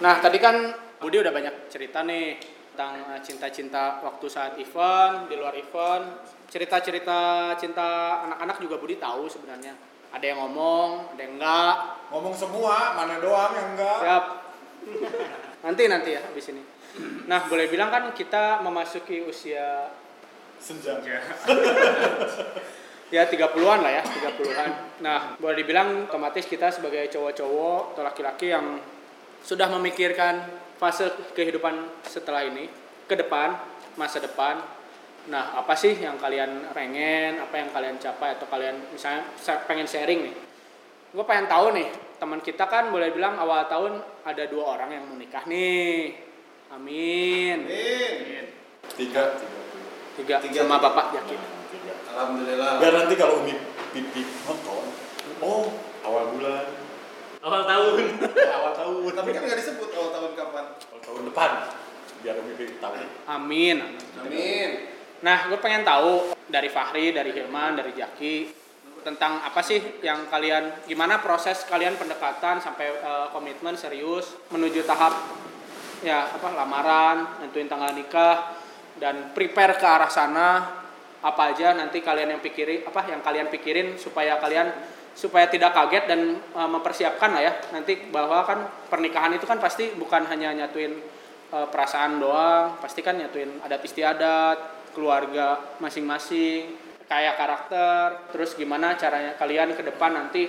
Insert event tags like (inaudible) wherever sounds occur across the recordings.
Nah, tadi kan Budi udah banyak cerita nih tentang eh, cinta-cinta waktu saat event, di luar event. Cerita-cerita cinta anak-anak juga Budi tahu sebenarnya. Ada yang ngomong, ada yang enggak. Ngomong semua, mana doang yang enggak? Siap. nanti nanti ya habis ini. Nah, boleh bilang kan kita memasuki usia Senja. ya 30-an lah ya, 30-an. Nah, boleh dibilang otomatis kita sebagai cowok-cowok atau laki-laki yang sudah memikirkan fase kehidupan setelah ini, ke depan, masa depan. Nah, apa sih yang kalian pengen, apa yang kalian capai atau kalian misalnya sa- pengen sharing nih. Gue pengen tahu nih, teman kita kan boleh bilang awal tahun ada dua orang yang mau nikah nih. Amin. Amin. Tiga. Tiga, Tiga, sama tiga. Bapak yakin. Tiga. Alhamdulillah. Biar nanti kalau Umi pipi nonton, oh awal bulan, Awal tahun. (laughs) awal tahun, Tapi kan nggak disebut awal tahun kapan. awal tahun depan. Biar pipi tahu. Amin. Amin. Nah, gue pengen tahu dari Fahri, dari Hilman, dari Jaki tentang apa sih yang kalian gimana proses kalian pendekatan sampai eh, komitmen serius menuju tahap ya apa lamaran, nentuin tanggal nikah dan prepare ke arah sana apa aja nanti kalian yang pikirin apa yang kalian pikirin supaya kalian supaya tidak kaget dan eh, mempersiapkan lah ya. Nanti bahwa kan pernikahan itu kan pasti bukan hanya nyatuin eh, perasaan doang pasti kan nyatuin adat istiadat keluarga masing-masing kayak karakter terus gimana caranya kalian ke depan nanti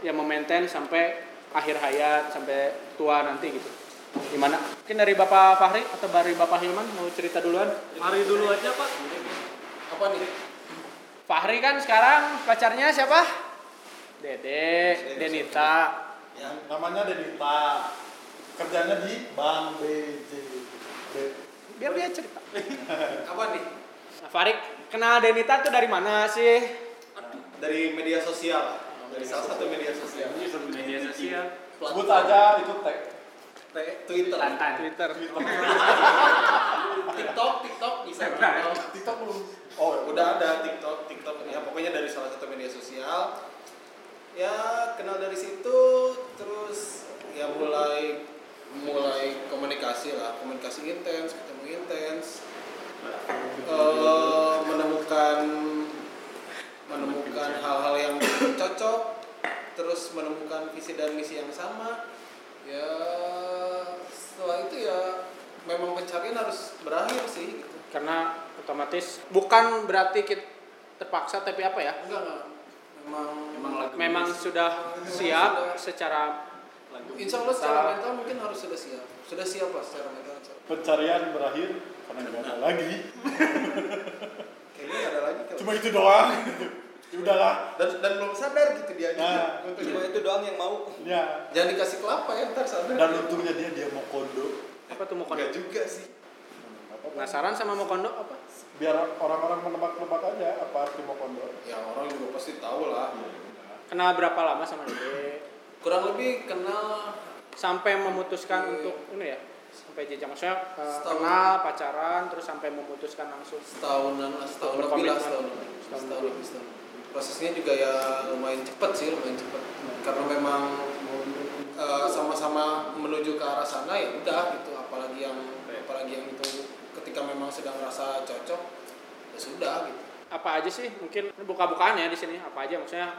yang memaintain sampai akhir hayat sampai tua nanti gitu. Gimana? Mungkin dari bapak Fahri atau dari bapak Hilman mau cerita duluan? Mari dulu aja pak. Apa nih? Fahri kan sekarang pacarnya siapa Dede Denita Yang namanya Denita. Kerjanya di Bank BJB. biar dia cerita (laughs) Apa nih? nah, Fahri kenal Denita tuh dari mana sih Dari media sosial. Dari salah satu media sosial. Media sosial. Sebut aja itu tag. T- Twitter. Twitter (laughs) TikTok, TikTok bisa. Nah. TikTok. TikTok belum. Oh, Udah ada TikTok, TikTok ya pokoknya dari salah satu media sosial. Ya kenal dari situ, terus ya mulai mulai komunikasi lah, komunikasi intens, ketemu intens, Eh, menemukan menemukan hal-hal yang cocok, terus menemukan visi dan misi yang sama. Ya setelah itu ya memang pencarian harus berakhir sih. Gitu. karena otomatis bukan berarti kita terpaksa tapi apa ya Enggak enggak, memang Memang lagu memang sudah siap secara Insya Allah secara mental mungkin harus sudah siap. Sudah siap lah secara mental. pencarian berakhir karena nggak ada lagi. (laughs) Kayaknya ada lagi. kalau- Cuma itu doang. ya (laughs) udahlah. Dan dan belum sadar gitu dia. Nah. Untuk cuma itu doang yang mau. Ya. Jangan dikasih kelapa ya ntar sadar. Dan untungnya dia dia mau kondo. apa tuh mau kondo Enggak juga sih. penasaran sama mau kondo apa Biar orang-orang menebak-nebak aja apa arti mau kondo. Ya orang juga pasti tahu lah. Ya kenal berapa lama sama Dede Kurang lebih kenal sampai memutuskan untuk ini ya sampai jenjang maksudnya eh, Setahun. kenal pacaran terus sampai memutuskan langsung setahunan lah, setahun lebih lah, setahun lebih. Setahun Setahun lebih. setahun lebih. Prosesnya juga ya lumayan cepet sih, lumayan cepet. Karena memang eh, sama-sama menuju ke arah sana ya udah gitu. Apalagi yang apalagi yang itu ketika memang sedang merasa cocok ya sudah gitu. apa aja sih? Mungkin buka-bukaan ya di sini. Apa aja? Maksudnya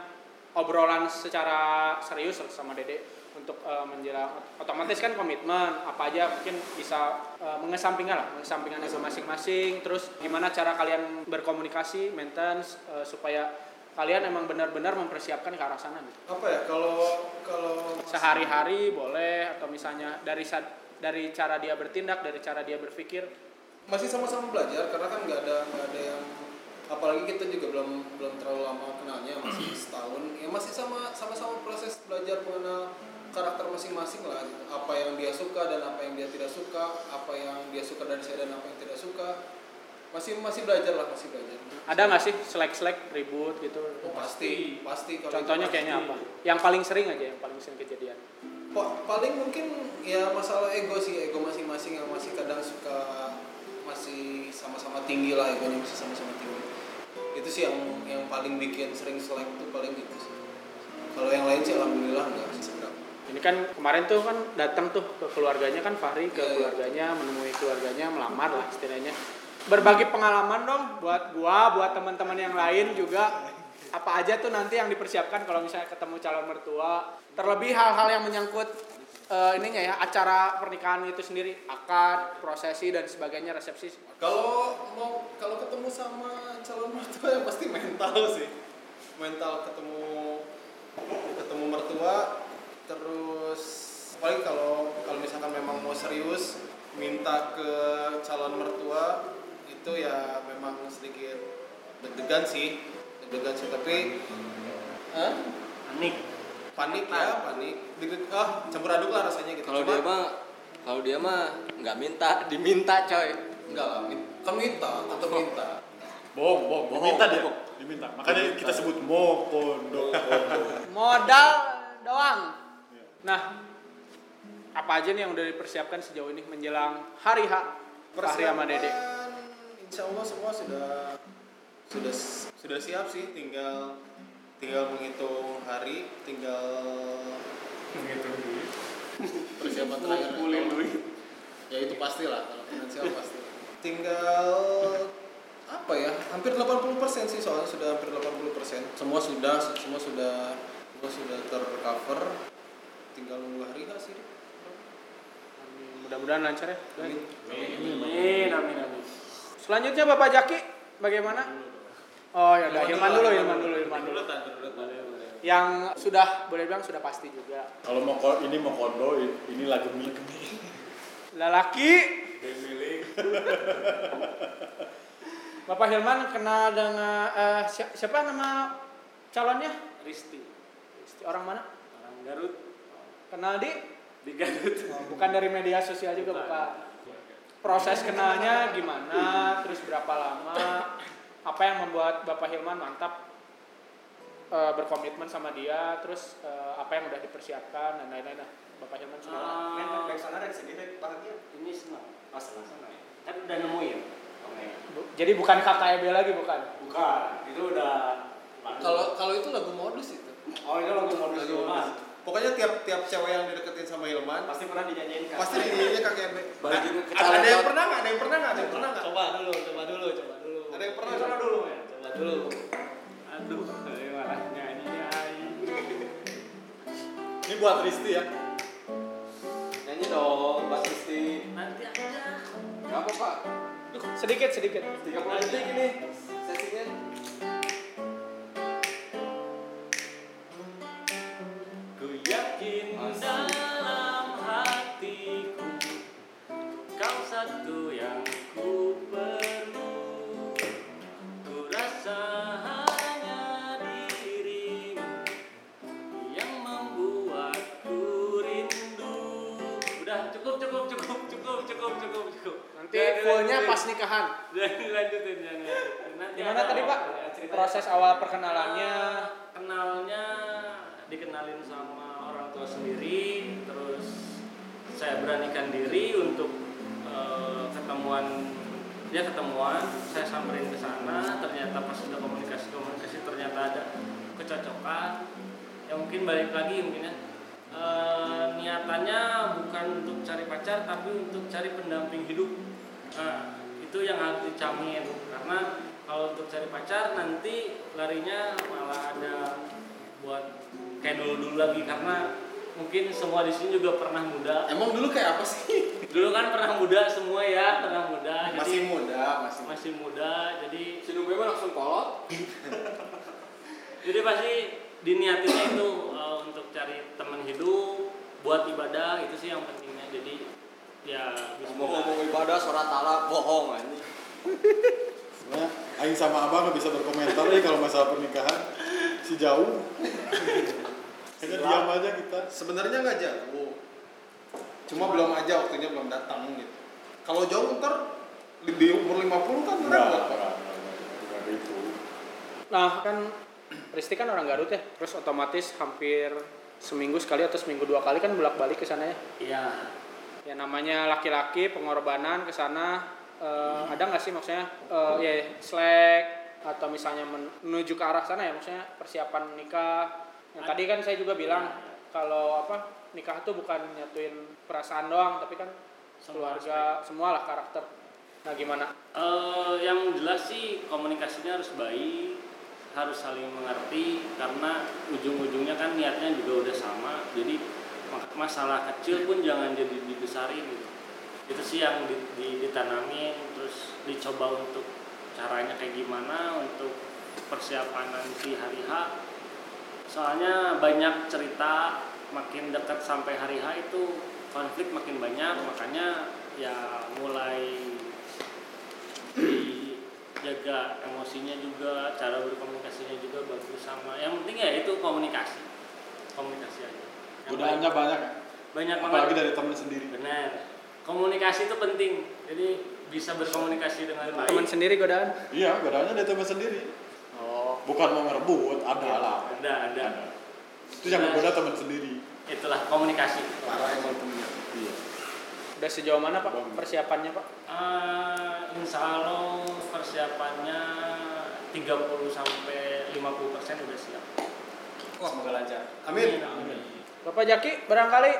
obrolan secara serius sama Dede untuk eh, menjelang otomatis kan komitmen. Apa aja mungkin bisa eh, mengesampingkan lah mengesampingkan ego masing-masing. Terus gimana cara kalian berkomunikasi maintenance eh, supaya kalian emang benar-benar mempersiapkan ke arah sana gitu. Apa ya? Kalau kalau sehari-hari boleh atau misalnya dari dari cara dia bertindak dari cara dia berpikir masih sama-sama belajar karena kan nggak ada nggak ada yang apalagi kita juga belum belum terlalu lama kenalnya masih setahun. Ya masih sama sama-sama proses belajar mengenal karakter masing-masing lah gitu. apa yang dia suka dan apa yang dia tidak suka apa yang dia suka dari saya dan apa yang tidak suka. Masih masih belajar lah masih belajar. Ada nggak sih selek-selek ribut gitu? Oh, pasti pasti. kalau contohnya pasti. kayaknya apa? Yang paling sering aja yang paling sering kejadian? Pa- paling mungkin ya masalah ego sih ego masing-masing yang masih kadang suka masih sama-sama tinggi lah egonya masih sama-sama tinggi itu sih yang yang paling bikin sering selek tuh paling gitu sih kalau yang lain sih alhamdulillah enggak seberapa Ini kan kemarin tuh kan datang tuh ke keluarganya kan Fahri ke Iya, iya. keluarganya menemui keluarganya melamar lah istilahnya. Berbagi pengalaman dong buat gua, buat teman-teman yang lain juga apa aja tuh nanti yang dipersiapkan kalau misalnya ketemu calon mertua. Terlebih hal-hal yang menyangkut eh, ininya ya acara pernikahan itu sendiri, akad, prosesi dan sebagainya, resepsi. Kalau mau kalau ketemu sama calon mertua yang pasti mental sih. Mental ketemu ketemu mertua terus apalagi kalau kalau misalkan memang mau serius minta ke calon mertua itu ya memang sedikit deg-degan sih deg-degan sih tapi Hah? Panik. panik ya panik deg ah campur aduk lah rasanya gitu Kalau dia mah kalau dia mah nggak minta, (laughs) diminta coy. enggak lah kan minta tetap minta Bohong, bohong, Bohong, diminta dia. Diminta. Makanya kita sebut mokondo. Modal doang. Nah, apa aja nih yang udah dipersiapkan sejauh ini menjelang hari H Fahri sama Dede? Insya Allah semua sudah sudah sudah siap sih, tinggal tinggal menghitung hari, tinggal Menghitung duit. persiapan terakhir. Ngumpulin duit. Ya itu pasti lah, kalau finansial pasti. Tinggal apa ya? Hampir 80% sih soalnya sudah hampir 80%. Semua sudah semua sudah semua sudah tercover. Tinggal nunggu hari H sih. Mudah-mudahan lancar ya. Amin. Amin, amin, amin. Selanjutnya Bapak Jaki, bagaimana? Oh ya udah, Hilman dulu, Hilman dulu, Hilman dulu. Yang sudah boleh bilang sudah pasti juga. Kalau mau ini mau kondo, ini lagu milik. Lelaki. (laughs) Bapak Hilman kenal dengan eh, si- siapa nama calonnya? Risti. Orang mana? Orang Garut. Kenal di? Di Garut. Bukan dari media sosial juga bukan. Proses kenalnya gimana? Terus berapa lama? (laughs) Apa yang membuat Bapak Hilman mantap eh, berkomitmen sama dia? Terus eh, apa yang udah dipersiapkan dan lain-lain? Nah, Bapak Hilman sudah. Ah, Ini senang. Oh, senang, senang. Kan udah nemuin. Oke. Bu- Jadi bukan KKB lagi bukan? Bukan, itu udah Kalau kalau itu lagu modus itu. Oh, itu lagu modus Lagu Hilman. modus. Pokoknya tiap tiap cewek yang dideketin sama Hilman Pasti pernah dinyanyiin kan? pasti dinyanyinya KKB. Nah, ada, ada yang pernah nggak? Ada yang pernah nggak? Ada yang pernah nggak? Buat Risti ya. Nyanyi dong, Mbak Sisti. Nanti aja. Gak apa Pak. Sedikit sedikit. 30 detik ini lagi karena mungkin semua di sini juga pernah muda Emang dulu kayak apa sih? dulu kan pernah muda semua ya pernah muda Masih jadi muda, masih. masih muda jadi Si Nube mah langsung kolot. (laughs) jadi pasti diniatinnya itu uh, untuk cari teman hidup buat ibadah itu sih yang pentingnya jadi ya Ngomong-ngomong ibadah surat talak bohong anjing. Sebenarnya Aing sama Abang nggak bisa berkomentar nih kalau masalah pernikahan. Si jauh. Kayaknya diam aja kita. Sebenarnya nggak jauh. Cuma belum aja waktunya belum datang gitu. Kalau jauh ntar di di umur 50 kan Enggak, repot Pak. Nah kan Risti kan orang Garut ya, terus otomatis hampir seminggu sekali atau seminggu dua kali kan bolak balik ke sana ya. ya Ya namanya laki-laki pengorbanan ke sana eh, ada nggak sih maksudnya eh, ya slack atau misalnya men- menuju ke arah sana ya maksudnya persiapan nikah. Yang tadi kan saya juga bilang kalau apa nikah tuh bukan nyatuin perasaan doang tapi kan Semua keluarga semua lah karakter nah gimana Eh, yang jelas sih komunikasinya harus baik, harus saling mengerti karena ujung-ujungnya kan niatnya juga udah sama. Jadi masalah kecil pun jangan jadi dibesarin gitu. Itu sih yang di- di- ditanamin terus dicoba untuk caranya kayak gimana untuk persiapan nanti hari H. Soalnya banyak cerita makin dekat sampai hari H itu konflik makin banyak makanya ya mulai dijaga emosinya juga cara berkomunikasinya juga bagus sama yang penting ya itu komunikasi komunikasi aja Godaannya banyak ya. banyak Apalagi banget dari temen sendiri. benar komunikasi itu penting jadi bisa berkomunikasi dengan baik teman sendiri godaan Iya, godaannya dari temen sendiri. Bukan mau ngerebut, ada lah. ada ada. Itu yang menggoda temen sendiri. itulah komunikasi. Parah emang temennya Iya. udah sejauh mana pak? Persiapannya pak? Eh, insya Allah persiapannya 30 sampai 50 persen udah siap. Semoga lancar. Amin. Bapak Jaki barangkali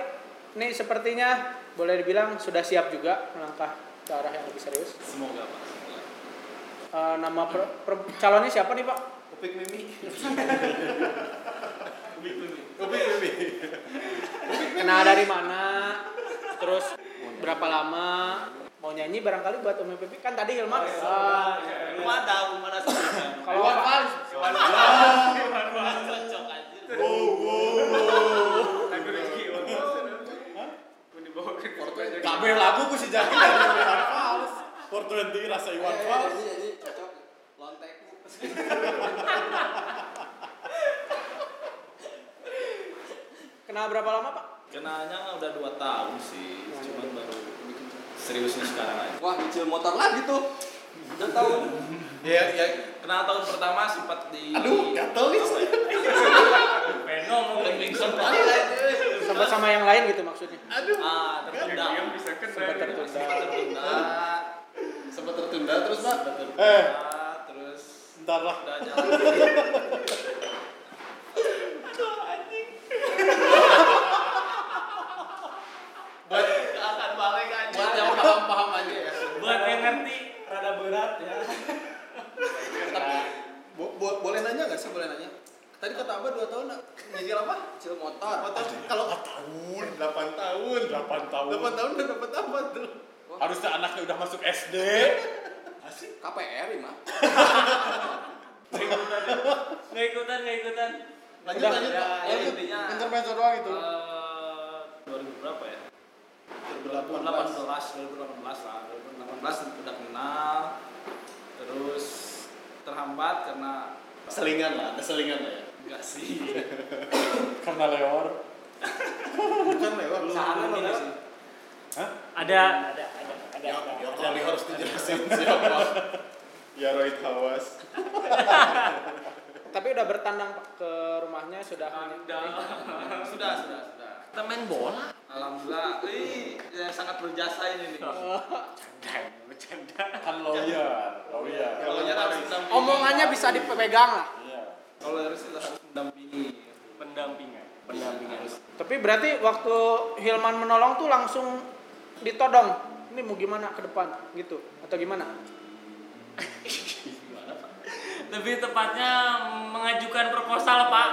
nih sepertinya boleh dibilang sudah siap juga melangkah ke arah yang lebih serius. Semoga pak. Semoga. Eh, nama per- per- calonnya siapa nih pak Upik Mimi. Upik Mimi. Kenal dari mana? Terus berapa lama? Mau nyanyi barangkali buat Umi Pipi kan tadi Hilman Ah, mana mana kalau Kabeh lagu ku si Jaki Iwan Fals. 420 rasa Iwan Fals. Kenal berapa lama pak Kenalnya udah 2 tahun sih, cuman baru seriusnya sekarang aja. wah nyicil motor lagi tuh udah tahu Ya, ya kenal tahun pertama sempat di Aduh, gatel nih. apa ya? Venom Livingston sama sama yang lain gitu maksudnya Ah, tertunda. sempat tertunda Sempat tertunda. sempat tertunda terus pak Sempat tertunda. Eh. Ntar lah. udah jalan. Buat akan balik aja. buat yang paham paham aja ya buat yang ngerti rada berat ya tapi bo- bo- boleh nanya nggak sih boleh nanya tadi kata abah dua tahun nak nyicil apa nyicil motor motor kalau Tahun, 8 tahun, 8 tahun. udah dapat apa tuh Harusnya anaknya udah masuk SD. KPR ini mah. Nggak ikutan nggak ikutan. Lanjut Udah, lanjut. ya, pak ya, lanjut intinya Intermezzo doang itu. eh, 2000 berapa ya? 2018 2018 2018 lah. 2018 udah kenal. Terus terhambat karena selingan lah ada selingan lah ya. Enggak sih. (laughs) Karena lewat. bukan lewat Sana belum tidak. sih? Ada ada ada ada, ya, ada. ya kali harus dijelasin (laughs) siapa? Ya Roy Hawas. tapi udah bertandang ke rumahnya sudah sudah. Sudah sudah sudah. Kita main bola. Alhamdulillah. Ih, ya, sangat berjasa ini nih. Kan lawyer. Lawyer. Harus mendampingi omongannya bisa dipegang lah. Iya. kalau harus kita harus mendampingi pendampingan. Pendampingan. Tapi berarti waktu Hilman menolong tuh langsung ditodong ini mau gimana ke depan gitu. Atau gimana? Lebih tepatnya mengajukan proposal pak.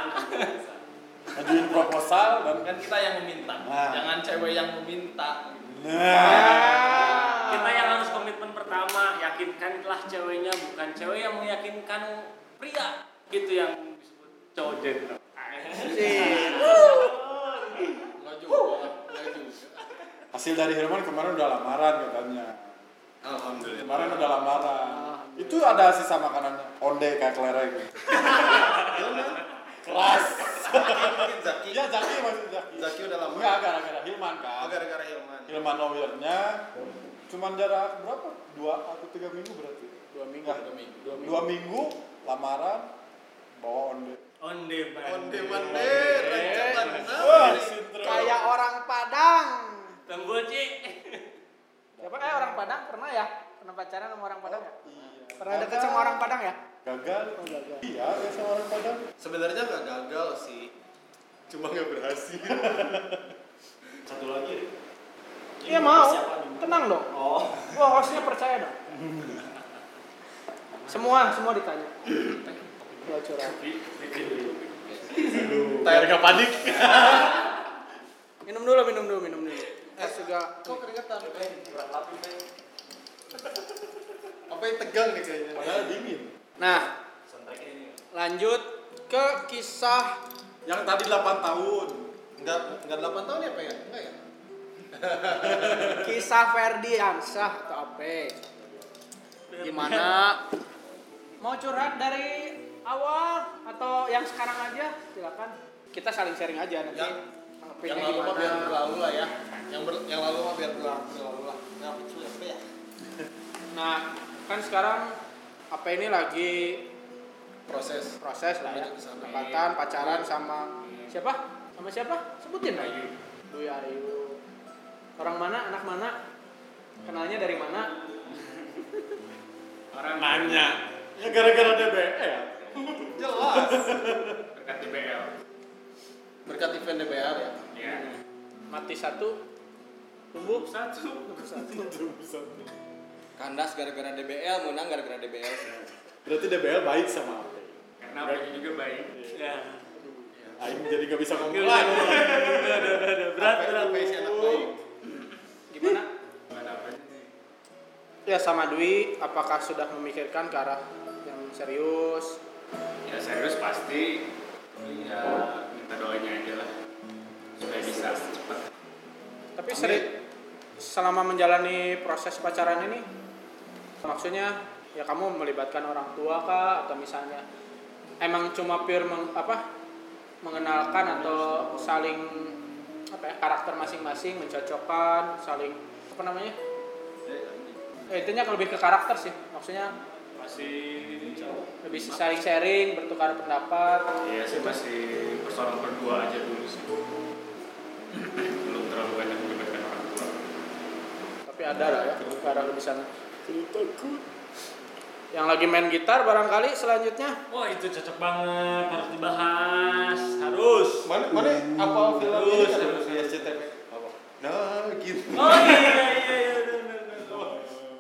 Ngajuin proposal dan kan kita yang meminta. Nah. jangan cewek yang meminta. Nah. kita yang harus komitmen pertama yakinkanlah ceweknya bukan cewek yang meyakinkan pria. Itu yang disebut cowok jenderal. Juga Hasil dari Herman kemarin udah lamaran katanya. alhamdulillah Kemarin udah lamaran. Itu ada sisa makanannya. Onde kayak kelereng. (laughs) Keras. mungkin Zaki Iya Zaki masih Zaki. Zaki udah lama Enggak gara-gara Hilman Oh, kan. gara-gara Hilman Hilman lawyernya cuman jarak berapa? Dua atau tiga minggu berarti? dua minggu Enggak, dua minggu dua minggu lamaran bawa onde. on demand on demand deh rancangan Wah, Nah, sintro. kayak orang Padang Temboci siapa eh orang Padang pernah ya pernah pacaran sama orang Padang ya Iya. pernah deket sama orang Padang ya Gagal. Oh, gagal. Iya, ya sama orang Padang. sebenarnya nggak gagal sih cuma nggak berhasil (laughs) Satu lagi. Iya mau. Tenang dong. Oh. Gua hostnya percaya dong. (laughs) Semua, semua ditanya. Curhat. Biar nggak panik. (laughs) Minum dulu, minum dulu, minum dulu. Es juga. Kok keringetan? (laughs) Apa yang tegang nih kayaknya? Padahal dingin. Nah, lanjut ke kisah Yang tadi 8 tahun. Enggak, enggak 8 tahun ya, Pak ya? Enggak ya? (laughs) kisah Ferdiansyah atau apa? Gimana? Mau curhat dari awal atau yang sekarang aja? Silakan. Kita saling sharing aja nanti. Yang Yang lalu mah biar berlalu lah ya. Yang ber, yang lalu mah biar berlalu, berlalu lah. Nggak lucu ya, Pak (laughs) ya? Nah, kan sekarang apa ini lagi Proses. proses lah ya. Menuju ke sana. Dekatan, pacaran sama siapa? Sama siapa? Sebutin aja. Dwi Ayu. Orang mana? Anak mana? Kenalnya dari mana? (laughs) Orang Nanya. Ya gara-gara DBL. Jelas. berkat DBL. Berkat event DBR ya. Ya. Mati satu, tumbuh Satu. (laughs) Kandas gara-gara DBL, menang gara-gara DBL. Berarti DBL baik sama Ape. Karena apa juga baik. Ya. Aing jadi nggak bisa ngomong Berat, lagi. berat, berat. baik? gimana? Ya sama Dwi, apakah sudah memikirkan ke arah yang serius? Ya serius pasti. Ya minta doanya aja lah. Supaya bisa cepat. Tapi sering selama menjalani proses pacaran ini, maksudnya ya kamu melibatkan orang tua kah atau misalnya emang cuma pure meng- apa mengenalkan atau saling apa ya karakter masing-masing mencocokkan saling apa namanya Eh, intinya lebih ke karakter sih maksudnya Masih lebih saling sharing bertukar pendapat Iya sih masih persoalan berdua aja dulu sih. Belum terlalu banyak melibatkan orang tua. tapi ada lah ya ke arah lebih sana yang lagi main gitar barangkali selanjutnya Wah itu cocok banget harus dibahas harus. Mana mana apa film ini Terus, kan di SCTV? Apa? Nah, gitu. Oh iya iya iya iya.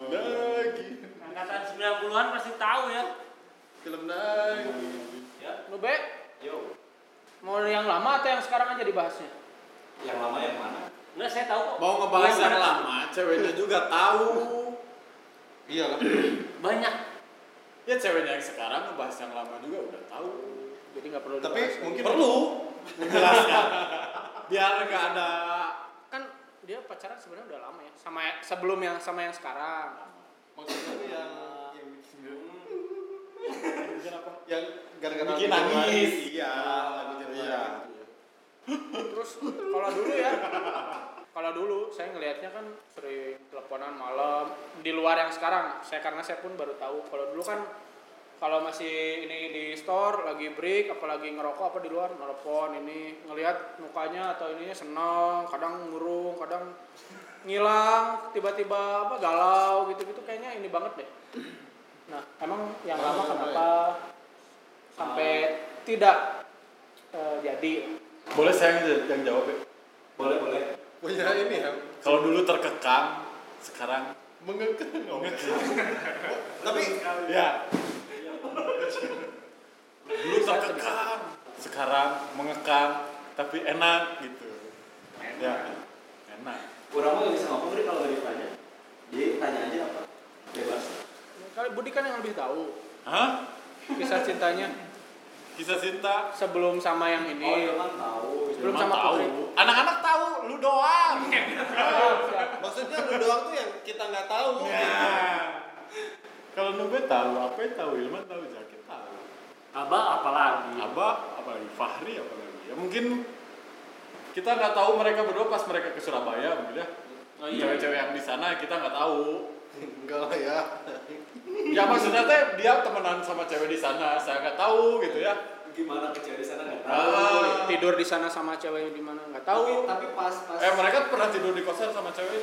Lagi. Angkatan 90-an pasti tahu ya. Film lagi. lu be Yo, mau yang lama atau yang sekarang aja dibahasnya yang lama yang mana? Enggak saya tahu kok. Mau ngebahas Yang yang mana? lama, ceweknya juga tahu. Iya lah. Banyak. Ya ceweknya yang sekarang ngebahas yang lama juga udah tahu. jadi nggak perlu Tapi dibahas. mungkin Perlu menjelaskan. (laughs) Biar nggak ada kan dia pacaran sebenarnya udah lama ya sama sebelum yang sama yang sekarang maksudnya tuh yang yang yang gara-gara Bikin nangis. Iya, lagu. Iya. Terus kalau dulu ya. Kalau dulu saya ngelihatnya kan sering teleponan malam. Di luar yang sekarang saya karena saya pun baru tahu. Kalau dulu kan kalau masih ini di store lagi break apalagi ngerokok apa di luar? Nelpon ini ngelihat mukanya atau ininya senang kadang ngurung kadang ngilang tiba-tiba apa galau gitu-gitu. Kayaknya ini banget deh. Nah emang yang lama kenapa sampai tidak eh, jadi Boleh saya yang, yang jawab ya? Boleh, boleh. Punya ini ya. Kalau dulu terkekang, sekarang Mengekang. (laughs) Tapi ya. Dulu terkekang, sekarang mengekang, tapi enak gitu. Ya, enak. Kurang mah bisa ngomong Ri, kalau ditanya. Jadi tanya aja apa? Bebas. kali Budi kan yang lebih tahu Hah? kisah cintanya Kisah cinta? sebelum sama yang ini Oh, Ilman tahu. Belum Emang sama tahu. Putri. Anak-anak tahu, lu doang. (laughs) maksudnya lu doang tuh yang kita nggak tahu. Ya. Kalau Nube tahu, apa yang tahu? Ilman tahu, Zakir tahu. Abah apalagi? Abah, apalagi Fahri, apalagi. Ya mungkin kita nggak tahu mereka berdua pas mereka ke Surabaya, mungkin ya. Oh iya. Cewek-cewek yang di sana kita nggak tahu. Enggak lah ya. Ya maksudnya teh dia temenan sama cewek di sana, saya nggak tahu gitu ya. Gimana kecil di sana nggak tahu. Ah. tidur di sana sama cewek di mana nggak tahu Tapi, tapi pas pas. Eh mereka pernah tidur di kosan sama cewek?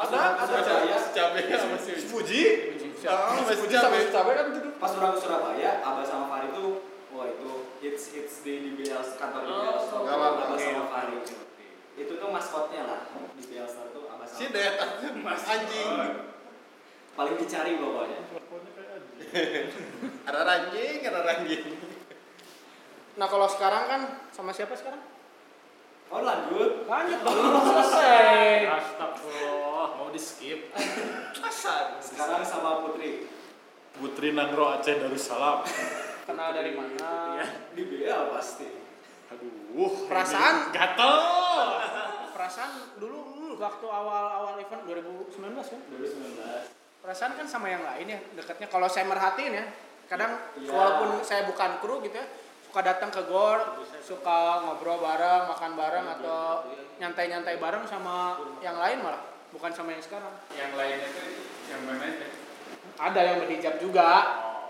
Ada, Pas ada Surabaya. Cabe sama si si Fuji. Ah, Sama si si Fuji sama Cabe. si Cabe kan tidur. Pas orang ke Surabaya, Abah sama Fahri tuh, wah itu hits hits di di BL kantor di BL Store. lah, Abah sama oke. Fahri. itu tuh maskotnya lah di Bielstar tuh abah Si sama. Det anjing. paling dicari pokoknya Ada ranjing, ada ranjing. Nah kalau sekarang kan sama siapa sekarang? oh lanjut Lanjut dong, selesai. Astagfirullah, mau di skip. Asal. sekarang sama Putri Putri Nandro Aceh Darussalam. Kenal dari mana? di BL pasti Aduh, Perasaan? gatel. Perasaan dulu waktu awal-awal event 2019 kan? 2019 Perasaan kan sama yang lain ya dekatnya. Kalau saya merhatiin ya, kadang Iya. walaupun saya bukan kru gitu ya, suka datang ke gor, suka ngobrol bareng, makan bareng atau nyantai-nyantai bareng sama yang lain malah, bukan sama yang sekarang. Yang lainnya tuh yang mana aja? Ada yang berhijab juga.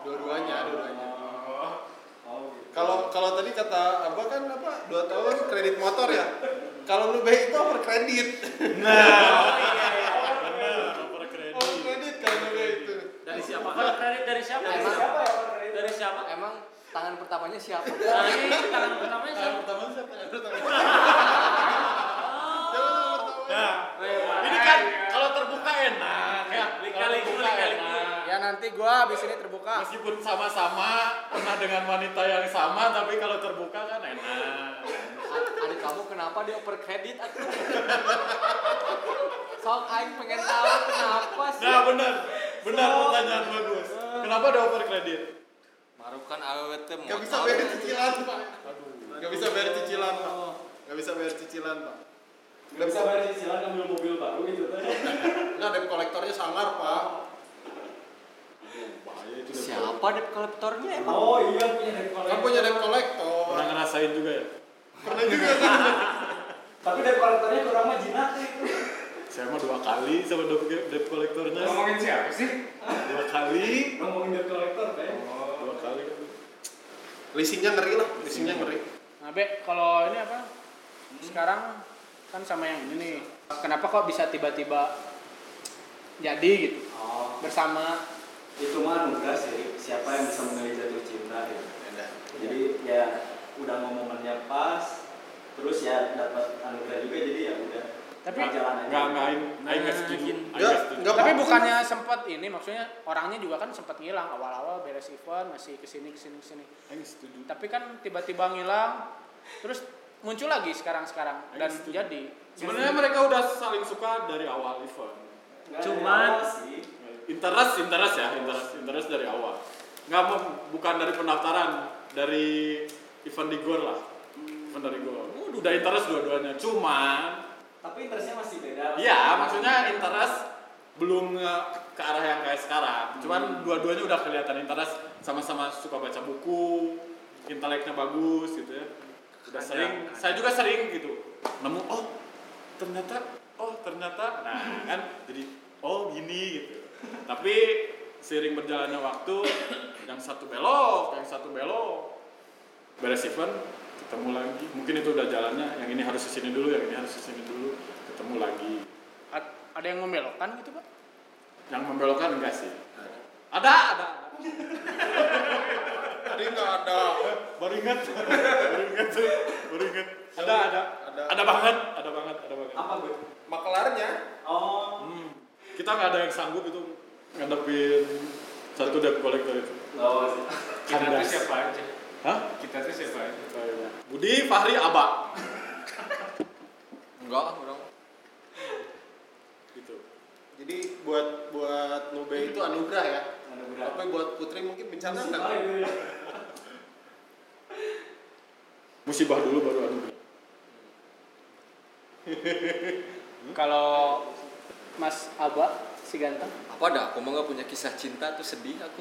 Dua-duanya, dua-duanya. Oh, oh gitu Kalau kalau tadi kata Abah kan apa? Dua tahun kredit motor ya. Kalau lu baik itu over kredit. (laughs) Over kredit. Over kredit kalau lu baik itu. Dari siapa? Kalau kredit dari siapa? Dari Emang- siapa Dari siapa? Emang tangan pertamanya siapa? Nah, ini tangan pertamanya siapa? pertama siapa? Yang pertama. Nah, ini kan kalau terbuka enak ya. Lika-liku, lika-liku. enak. Ya nanti gua habis ini terbuka. Meskipun sama-sama pernah dengan wanita yang sama, tapi kalau terbuka kan enak. Adik kamu kenapa dia over kredit? Sok aing pengen tahu kenapa sih? Nah benar, benar pertanyaan bagus. Kenapa ada over kredit? Marukan awet teh Gak bisa bayar cicilan pak. Gak bisa bayar cicilan pak. Gak bisa bayar cicilan pak. nggak bisa bayar cicilan ngambil mobil baru gitu teh (laughs) Nggak debt kolektornya sangar pak. Siapa debt kolektornya emang? oh iya punya debt Kan collector punya debt kolektor. Pernah ngerasain juga ya? Pernah juga kan. (laughs) tapi debt collectornya kurang mah jinak itu Saya mah dua kali sama debt debt kolektornya. ngomongin siapa sih? Dua kali. ngomongin debt collector teh Dua kali. Leasingnya ngeri lah. Leasingnya ngeri. Nah, Be, kalau ini apa? Sekarang kan sama yang ini nih. Kenapa kok bisa tiba-tiba jadi gitu oh bersama itu mah anugerah sih siapa yang bisa memilih jatuh cinta gitu jadi ya udah mau momennya pas terus ya dapat anugerah juga jadi ya udah Tapi nggak nggak setuju. nggak tapi bukannya sempat ini maksudnya orangnya juga kan sempat ngilang awal-awal beres event masih ke sini ke sini ke sini setuju. tapi kan tiba-tiba ngilang terus muncul lagi sekarang-sekarang dan Aing setuju. jadi Sebenarnya mereka udah saling suka dari awal event. Cuman- sih Interest, interest ya, interest, interest dari awal. Nggak mau, bukan dari pendaftaran, dari event di GOR lah. Event dari GOR. Udah interest dua-duanya. Cuman, tapi interestnya masih beda Iya, maksudnya interest belum ke arah yang kayak sekarang. Cuman dua-duanya udah kelihatan interest sama-sama suka baca buku, inteleknya bagus gitu ya. Udah sering, ada. saya juga sering gitu. Nemu oh ternyata oh ternyata nah kan jadi oh gini gitu. Tapi seiring berjalannya waktu yang satu belok, yang satu belok. Beres event ketemu lagi. Mungkin itu udah jalannya, yang ini harus sini dulu, yang ini harus sini dulu, ketemu lagi. ad- ada yang membelokkan gitu pak Yang membelokkan enggak sih? Ada, ada. Tadi nggak ada. Baru ingat, (laughs) baru ingat tuh, baru ingat. Ada, ada, Ada. ada banget, ada banget, ada banget. apa gue Makelarnya. oh Hmm. Kita nggak ada yang sanggup itu ngadepin satu debt collector itu. oh sih Kita tuh Kandas. siapa aja? Hah? Kita tuh siapa aja? Budi, Fahri, Aba. (laughs) Enggak, orang Gitu. Jadi buat buat Nube itu anugerah ya. anugerah Tapi buat Putri mungkin bencana Musibah enggak? ya. (laughs) Musibah dulu baru anugerah. kalau Mas Aba si ganteng apa dah? Aku mah nggak punya kisah cinta tuh sedih aku.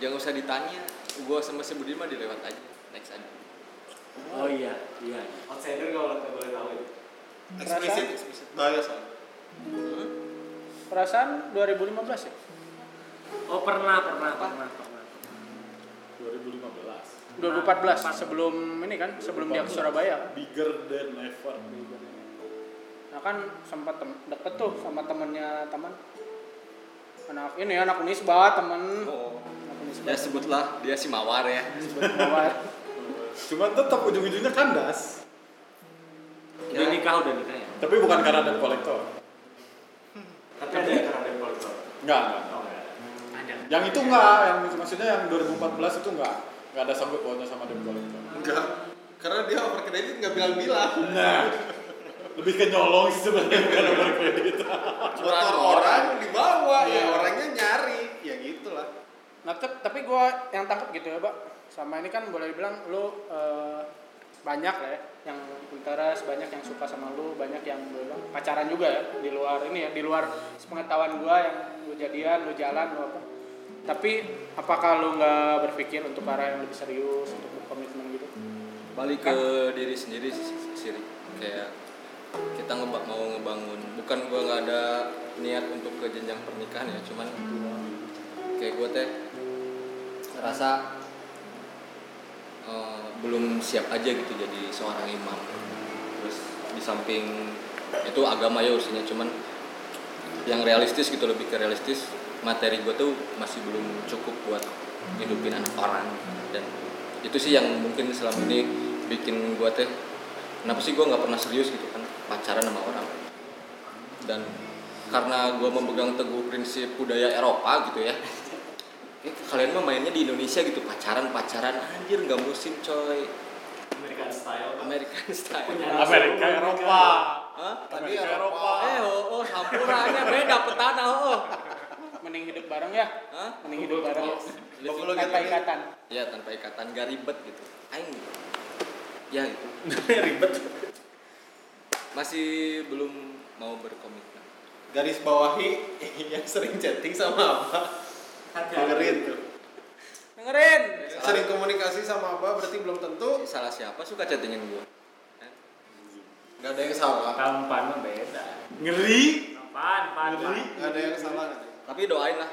Jangan usah ditanya. Gua sama si Budi mah dilewat aja. Next aja. oh iya iya outsider kalau nggak boleh tahu ya Eksplisit, eksplisit. Bahaya soalnya. perasaan 2015 ya Oh pernah, pernah, pernah, pernah. 2015. 2014 sebelum ini kan sebelum dia ke Surabaya Bigger than ever. nah kan sempat tem- deket tuh sama temennya teman anak ini anak Unisba temen Oh. Ya sebutlah dia si Mawar ya. sebut Mawar. Cuman tetap ujung-ujungnya kandas. Ya Ya. Udah nikah udah nikah ya. Tapi bukan karena debt collector. Tapi ada yang karena debt collector. Enggak, enggak. Oh, enggak. Ada. Yang itu enggak, yang maksudnya yang 2014 itu enggak. Enggak ada sangkut pautnya sama debt collector. Enggak. Karena dia over kredit nggak bilang-bilang. Nah, lebih ke nyolong sih sebenarnya (laughs) bukan over kredit. Motor orang dibawa, ya Iya. orangnya nyari. Nah, tapi gue yang tangkap gitu ya, Pak. Sama ini kan boleh dibilang lu eh, banyak lah ya yang interest, banyak yang suka sama lu, banyak yang boleh bilang pacaran juga ya di luar ini ya, di luar sepengetahuan gua yang lu jadian, lu jalan, lu apa. Tapi apakah lu nggak berpikir untuk arah yang lebih serius, untuk berkomitmen gitu? balik ke diri sendiri sih kayak kita ngebak mau ngebangun bukan gua nggak ada niat untuk ke jenjang pernikahan ya cuman kayak gue teh rasa eh, belum siap aja gitu jadi seorang imam. Terus di samping itu agama ya urusannya cuman yang realistis gitu lebih ke realistis materi gue tuh masih belum cukup buat hidupin anak orang. Dan itu sih yang mungkin selama ini bikin gue teh kenapa sih gue nggak pernah serius gitu kan pacaran sama orang. Dan karena gue memegang teguh prinsip budaya Eropa gitu ya eh, kalian mah mainnya di Indonesia gitu pacaran pacaran anjir nggak musim coy American style. American style Amerika Eropa. Hah? Tadi Amerika Eropa. eh oh, oh sampuranya beda petana oh Mending hidup bareng ya? Hah? Mending hidup bareng. Bagus lo Tanpa gitu. ikatan. ya tanpa ikatan gak ribet gitu aing ya itu (laughs) Ribet. masih belum mau berkomitmen Garis bawahi (laughs) yang sering chatting sama apa? Dengerin tuh. Dengerin. Sering komunikasi sama apa berarti belum tentu salah siapa suka chattingin gue nggak ada yang salah. Tampan beda. Ngeri. Tampan, tampan. Ngeri. Nggak ada yang salah tapi doain lah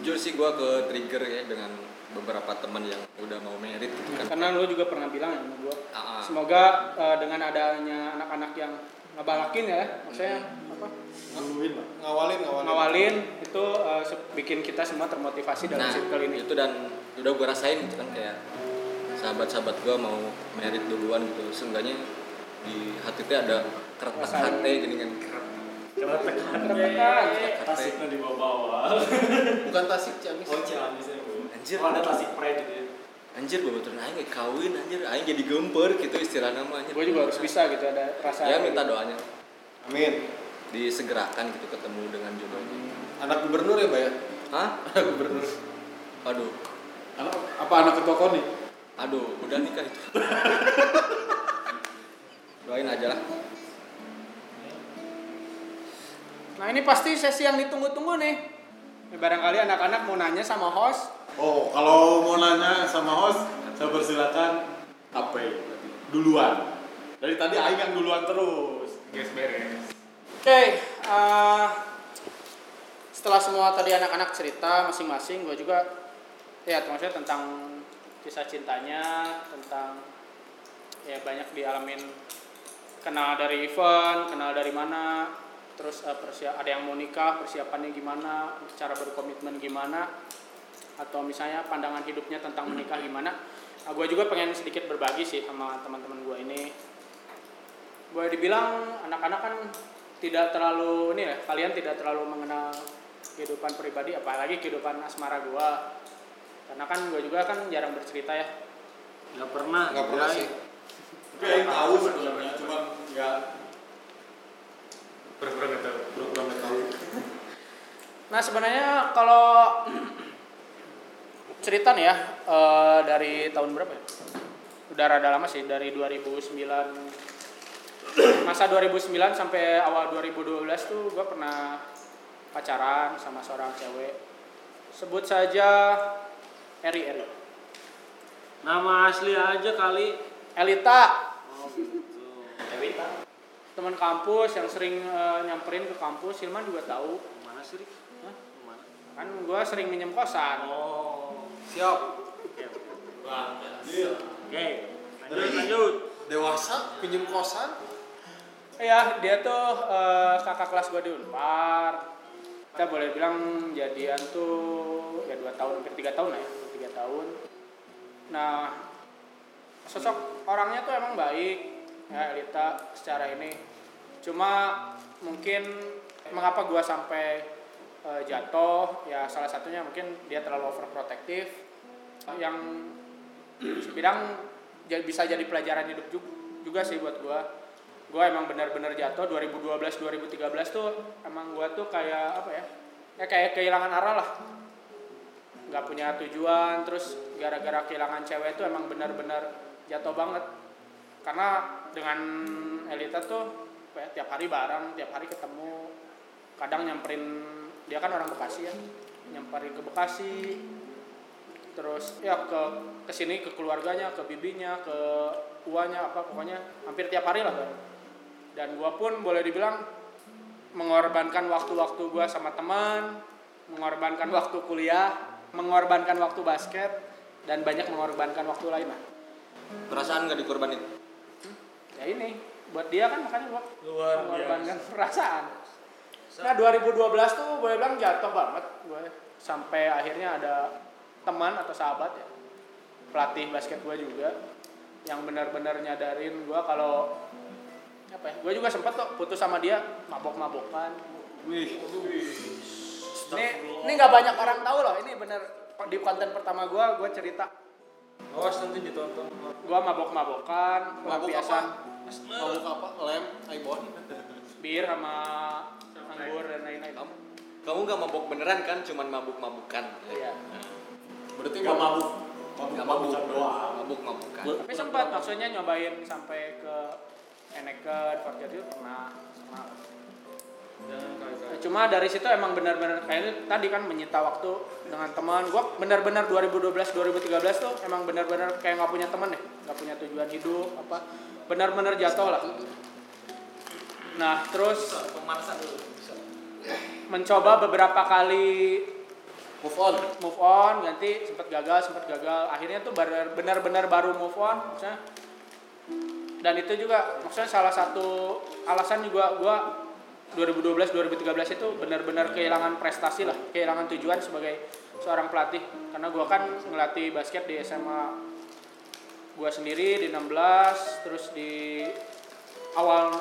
jujur sih gue ke trigger ya dengan beberapa teman yang udah mau merit gitu kan Karena lu juga pernah bilang ya sama gua. Ah, ah. Semoga eh, dengan adanya anak-anak yang ngebalakin ya, maksudnya apa? Duluin lah. Ngawalin, ngawalin. Ngawalin itu se- bikin kita semua termotivasi dalam nah circle ini. itu dan udah gue rasain gitu kan kayak sahabat-sahabat gue mau merit duluan gitu seenggaknya di hati teh ada keretak hati gini kan Kerepekan. Tasiknya di bawah-bawah. Bukan Tasik Ciamis. Oh, Ciamis ya, Bu. Anjir. Oh, ada Tasik Pride gitu ya. anjir bawa aing kayak kawin anjir aing jadi gemper gitu istilah nama anjir Gue juga harus bisa gitu ada rasa. ya minta doanya Amin. Disegerakan gitu ketemu dengan jodohnya Anak gubernur ya, Mbak ya? hah (laughs) Anak gubernur. aduh Anak, apa anak ketua koni? aduh udah nikah itu (laughs) doain aja lah Nah ini pasti sesi yang ditunggu-tunggu nih. Ya, barangkali anak-anak mau nanya sama host. Oh, kalau mau nanya sama host, saya persilakan apa ya? Duluan. Dari tadi Aing yang duluan terus. Guys beres. Oke, eh, setelah semua tadi anak-anak cerita masing-masing, gue juga ya maksudnya tentang kisah cintanya, tentang ya banyak dialamin kenal dari event, kenal dari mana, terus eh, persia- ada yang mau nikah, persiapannya gimana, cara berkomitmen gimana, atau misalnya pandangan hidupnya tentang menikah gimana. Nah, gue juga pengen sedikit berbagi sih sama teman-teman gue ini. Boleh dibilang anak-anak kan tidak terlalu ini ya, kalian tidak terlalu mengenal kehidupan pribadi, apalagi kehidupan asmara gue. Karena kan gue juga kan jarang bercerita ya. Nggak pernah. Nggak pernah sih. Tapi Aing tahu sebenarnya, cuman ya Pura-pura nggak tahu. pura-pura nggak tahu. Nah sebenarnya kalau (clears throat) cerita nih ya eh, dari tahun berapa ya? Udah rada lama sih dari 2009 masa 2009 sampai awal 2012 tuh gue pernah pacaran sama seorang cewek. Sebut saja Eri Eri. Nama asli aja kali. Elita Oh gitu. Evita. teman kampus yang sering eh, nyamperin ke kampus. Hilman juga tahu. Mana sih? Hah? Mana? Kan gue sering minjem kosan. Oh. Siap. Oke. Lanjut lanjut. Dewasa pinjem kosan. Iya, dia tuh eh, kakak kelas gue di Unpar. Kita boleh bilang jadian tuh ya dua tahun, hampir tiga tahun lah ya, tiga tahun. Nah, sosok orangnya tuh emang baik, ya Elita secara ini cuma mungkin mengapa gua sampai eh, jatuh ya salah satunya mungkin dia terlalu overprotective yang (clears throat) bidang ja- bisa jadi pelajaran hidup ju- juga sih buat gua gua emang benar-benar jatuh. 2012 2013 tuh emang gua tuh kayak apa ya ya kayak kehilangan arah lah. Nggak punya tujuan terus gara-gara kehilangan cewek itu emang benar-benar jatuh banget. Karena dengan Elita tuh apa ya, tiap hari bareng tiap hari ketemu. Kadang nyamperin dia kan orang Bekasi ya nyamperin ke Bekasi. Terus ya ke ke sini ke keluarganya ke bibinya ke uanya apa pokoknya hampir tiap hari lah. Bang. Dan gua pun boleh dibilang mengorbankan waktu-waktu gua sama teman mengorbankan waktu kuliah mengorbankan waktu basket dan banyak mengorbankan waktu lainnya perasaan nggak dikorbanin? Ya ini buat dia kan makanya gua Luar mengorbankan perasaan. Nah 2012 tuh boleh bilang jatuh banget gue sampai akhirnya ada teman atau sahabat ya pelatih basket gue juga yang benar-benar nyadarin gue kalau apa ya? Gue juga sempet tuh putus sama dia mabok-mabokan. Wih. Ini ini nggak banyak orang tahu loh ini bener di konten pertama gue gue cerita. Awas nanti ditonton. gue mabok-mabokan Mabuk pelampiasan Mabuk apa? Lem, ibon. bir sama anggur dan lain-lain. Kamu? Kamu nggak mabuk beneran kan? Cuman mabuk mabukan iya. Berarti Gak mabuk. nggak mabuk mabuk mabukan tapi sempat maksudnya nyobain sampai ke Eneker, Forget itu pernah pernah. Nah, Cuma dari situ emang benar-benar kayaknya tadi kan menyita waktu dengan teman. Gua benar-benar 2012 2013 tuh emang benar-benar kayak nggak punya teman deh, nggak punya tujuan hidup apa. Benar-benar jatuh lah. Nah, terus mencoba beberapa kali Move on. move on, ganti sempat gagal, sempat gagal. Akhirnya tuh benar- benar-benar baru move on, maksudnya. Dan itu juga maksudnya salah satu alasan juga gua 2012 2013 itu benar-benar kehilangan prestasi lah, kehilangan tujuan sebagai seorang pelatih. Karena gua kan ngelatih basket di SMA gua sendiri di 16, terus di awal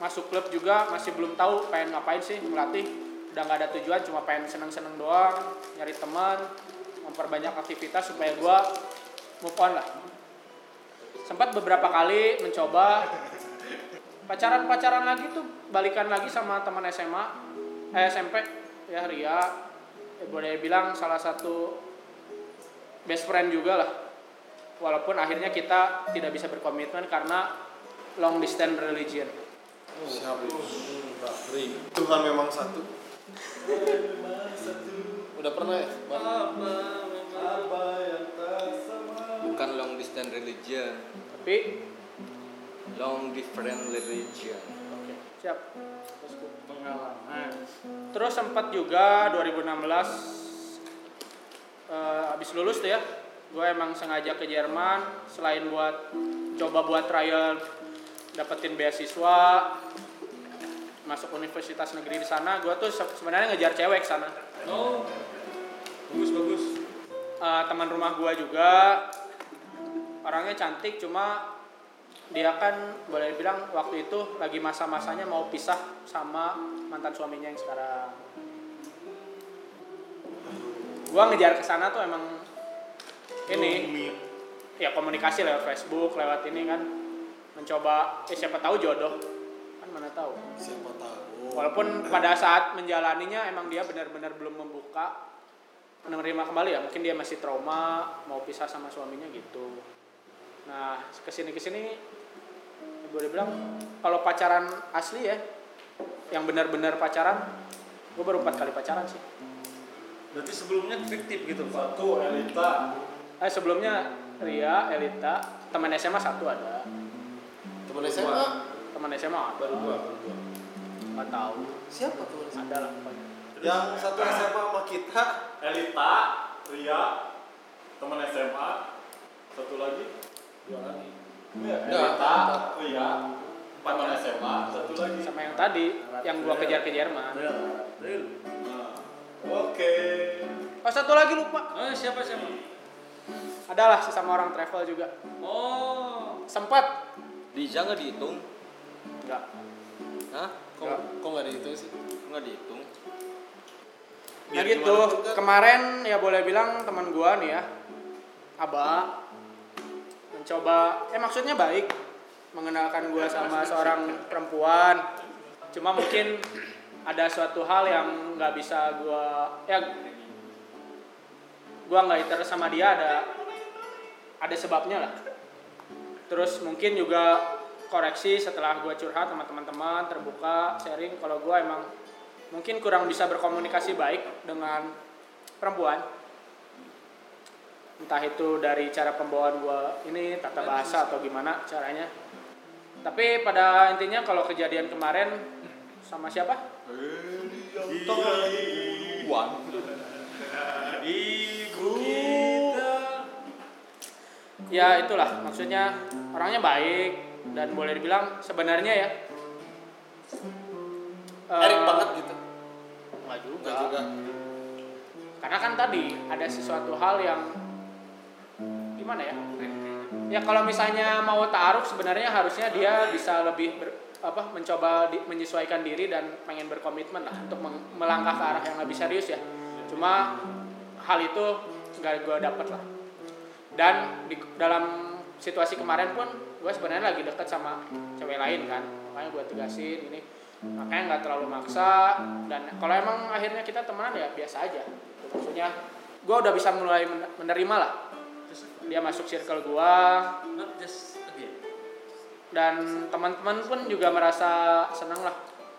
masuk klub juga masih belum tahu pengen ngapain sih ngelatih. Udah nggak ada tujuan cuma pengen seneng-seneng doang nyari teman memperbanyak aktivitas supaya gua move on lah sempat beberapa kali mencoba pacaran-pacaran lagi tuh balikan lagi sama teman SMA eh SMP ya Ria eh, boleh bilang salah satu best friend juga lah walaupun akhirnya kita tidak bisa berkomitmen karena long distance religion Siap. Tuhan memang satu. Udah pernah ya? Bang? Bukan long distance religion tapi long different religion oke siap Bosku. Pengalaman. terus sempat juga 2016 eh, habis lulus tuh ya gue emang sengaja ke Jerman selain buat coba buat trial dapetin beasiswa masuk universitas negeri di sana gue tuh se- sebenarnya ngejar cewek sana Oh, bagus bagus. Eh, teman rumah gua juga orangnya cantik cuma dia kan boleh bilang waktu itu lagi masa-masanya mau pisah sama mantan suaminya yang sekarang gua ngejar ke sana tuh emang ini ya komunikasi lewat Facebook lewat ini kan mencoba eh, siapa tahu jodoh kan mana tahu Siapa tahu. Walaupun pada saat menjalaninya emang dia benar-benar belum membuka menerima kembali ya, mungkin dia masih trauma mau pisah sama suaminya gitu. Nah ke sini ke sini boleh bilang kalau pacaran asli ya, yang benar-benar pacaran, gue baru empat kali pacaran sih. Berarti sebelumnya fiktif gitu, Pak. Satu Elita. Eh sebelumnya Ria, Elita, teman SMA satu ada, Teman SMA. teman SMA ada, Baru dua, baru dua. nggak tahu, Siapa SMA? ada lah pokoknya. Yang satu SMA sama kita. Elita, Ria, teman SMA. Satu lagi. Dua lagi. Elita, Ria, teman SMA. Satu lagi. Sama yang tadi, yang gua kejar ke Jerman. Real, real. Nah, Oke. Oh satu lagi lupa, Oh, siapa siapa? adalah sesama orang travel juga. Oh, sempat Diza nggak dihitung enggak Hah? kok kok nggak itu sih nggak dihitung Ya Biar gitu. pun kan- Kemarin ya boleh bilang teman gua nih ya, Aba mencoba, eh maksudnya baik, mengenalkan gua sama seorang perempuan. Cuma mungkin ada suatu hal yang nggak bisa gua, ya gua nggak interest sama dia ada ada sebabnya lah. Terus mungkin juga koreksi setelah gua curhat sama teman-teman terbuka sharing kalau gua emang mungkin kurang bisa berkomunikasi baik dengan perempuan entah itu dari cara pembawaan gua ini tata bahasa atau gimana caranya. Tapi pada intinya kalau kejadian kemarin sama siapa? Ibu kita. ya itulah. Maksudnya orangnya baik dan boleh dibilang sebenarnya ya. Erik banget gitu. nggak juga. juga. Karena kan tadi ada sesuatu hal yang gimana ya? Ya kalau misalnya mau taruh sebenarnya harusnya dia bisa lebih ber- apa mencoba di- menyesuaikan diri dan pengen berkomitmen lah untuk melangkah ke arah yang lebih serius ya. Cuma hal itu nggak gue dapet lah. Dan di dalam situasi kemarin pun gue sebenarnya lagi deket sama cewek lain kan. Makanya gue tegasin ini. Makanya nggak terlalu maksa. Dan kalau emang akhirnya kita temenan ya biasa aja. Maksudnya gue udah bisa mulai men- menerima lah dia masuk circle just again dan teman-teman pun juga merasa senang lah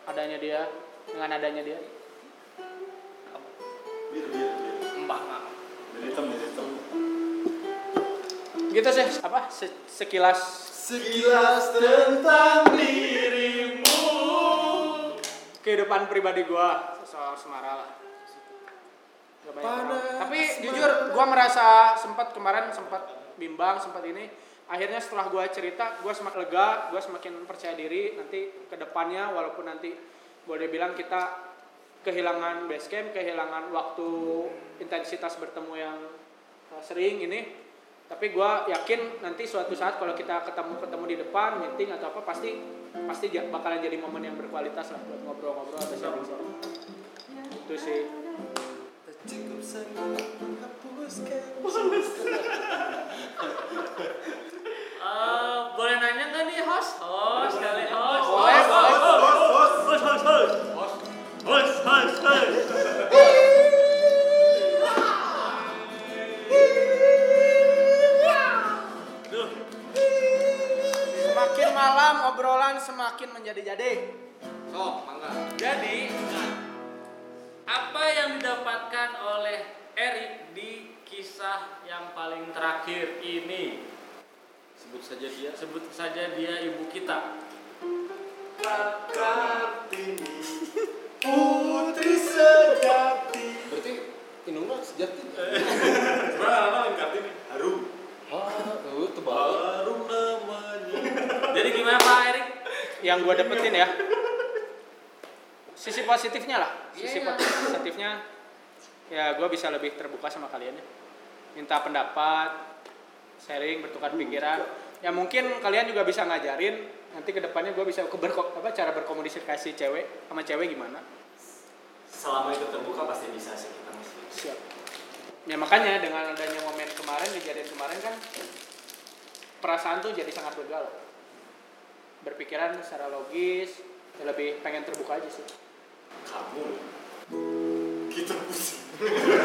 adanya dia dengan adanya dia. Gitu sih apa? Se- sekilas. Sekilas tentang dirimu. Kehidupan pribadi gua soal Semara lah. Panas. Tapi jujur gua merasa sempat kemarin sempat bimbang sempat ini. Akhirnya setelah gua cerita, gua semakin lega, gua semakin percaya diri. Nanti ke depannya walaupun nanti boleh bilang kita kehilangan base camp, kehilangan waktu intensitas bertemu yang uh, sering ini. Tapi gua yakin nanti suatu saat kalau kita ketemu ketemu di depan meeting atau apa pasti pasti bakalan jadi momen yang berkualitas lah buat ngobrol-ngobrol atau sharing-sharing. Itu sih. Menghapuskan Eh, boleh nanya nggak nih host? Host bisa lebih terbuka sama kalian ya. Minta pendapat, sharing, bertukar pikiran. Ya mungkin kalian juga bisa ngajarin. Nanti ke depannya gue bisa ke berko- apa cara berkomunikasi cewek sama cewek gimana? Selama itu terbuka pasti bisa sih kita masih. Siap. Ya makanya dengan adanya momen kemarin kejadian kemarin kan perasaan tuh jadi sangat lega lah berpikiran secara logis ya lebih pengen terbuka aja sih. Kamu. Kita pusing.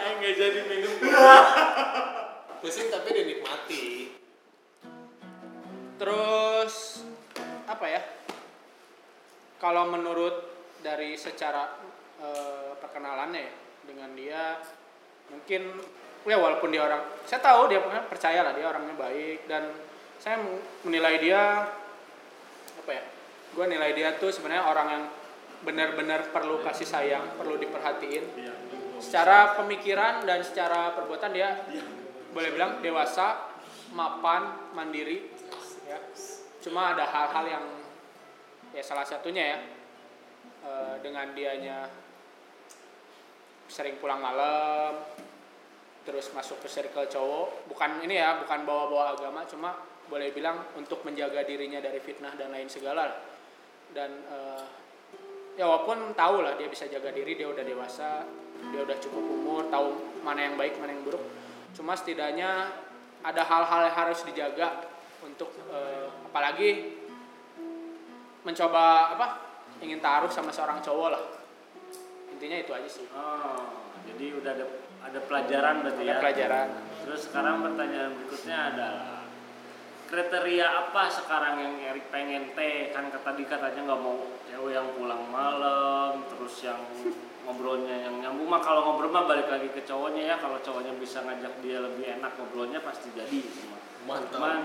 Eh nggak jadi minum. pusing tapi dinikmati terus apa ya kalau menurut dari secara eh, perkenalannya ya dengan dia mungkin ya walaupun dia orang saya tahu dia percaya lah dia orangnya baik dan saya menilai dia apa ya gue nilai dia tuh sebenarnya orang yang benar-benar perlu kasih sayang perlu diperhatiin. Iya. secara pemikiran dan secara perbuatan dia boleh bilang dewasa mapan mandiri. Ya. Cuma ada hal-hal yang ya salah satunya ya eh, dengan dianya sering pulang malam terus masuk ke circle cowok. Bukan ini ya bukan bawa-bawa agama cuma boleh bilang untuk menjaga dirinya dari fitnah dan lain segala dan eh, ya walaupun tahu lah dia bisa jaga diri dia udah dewasa dia udah cukup umur tahu mana yang baik mana yang buruk. Cuma setidaknya ada hal-hal yang harus dijaga untuk eh, apalagi mencoba apa ingin taruh sama seorang cowok lah. Intinya itu aja sih. Oh, jadi udah ada ada pelajaran berarti ada ya. pelajaran. Terus sekarang pertanyaan berikutnya adalah kriteria apa sekarang yang Erik pengen? Teh kan kata tadi katanya nggak mau cewek yang pulang malam terus yang ngobrolnya yang nyambung. Mah kalau ngobrol mah balik lagi ke cowoknya ya. Kalau cowoknya bisa ngajak dia lebih enak ngobrolnya pasti jadi. Semua Mantap. cuman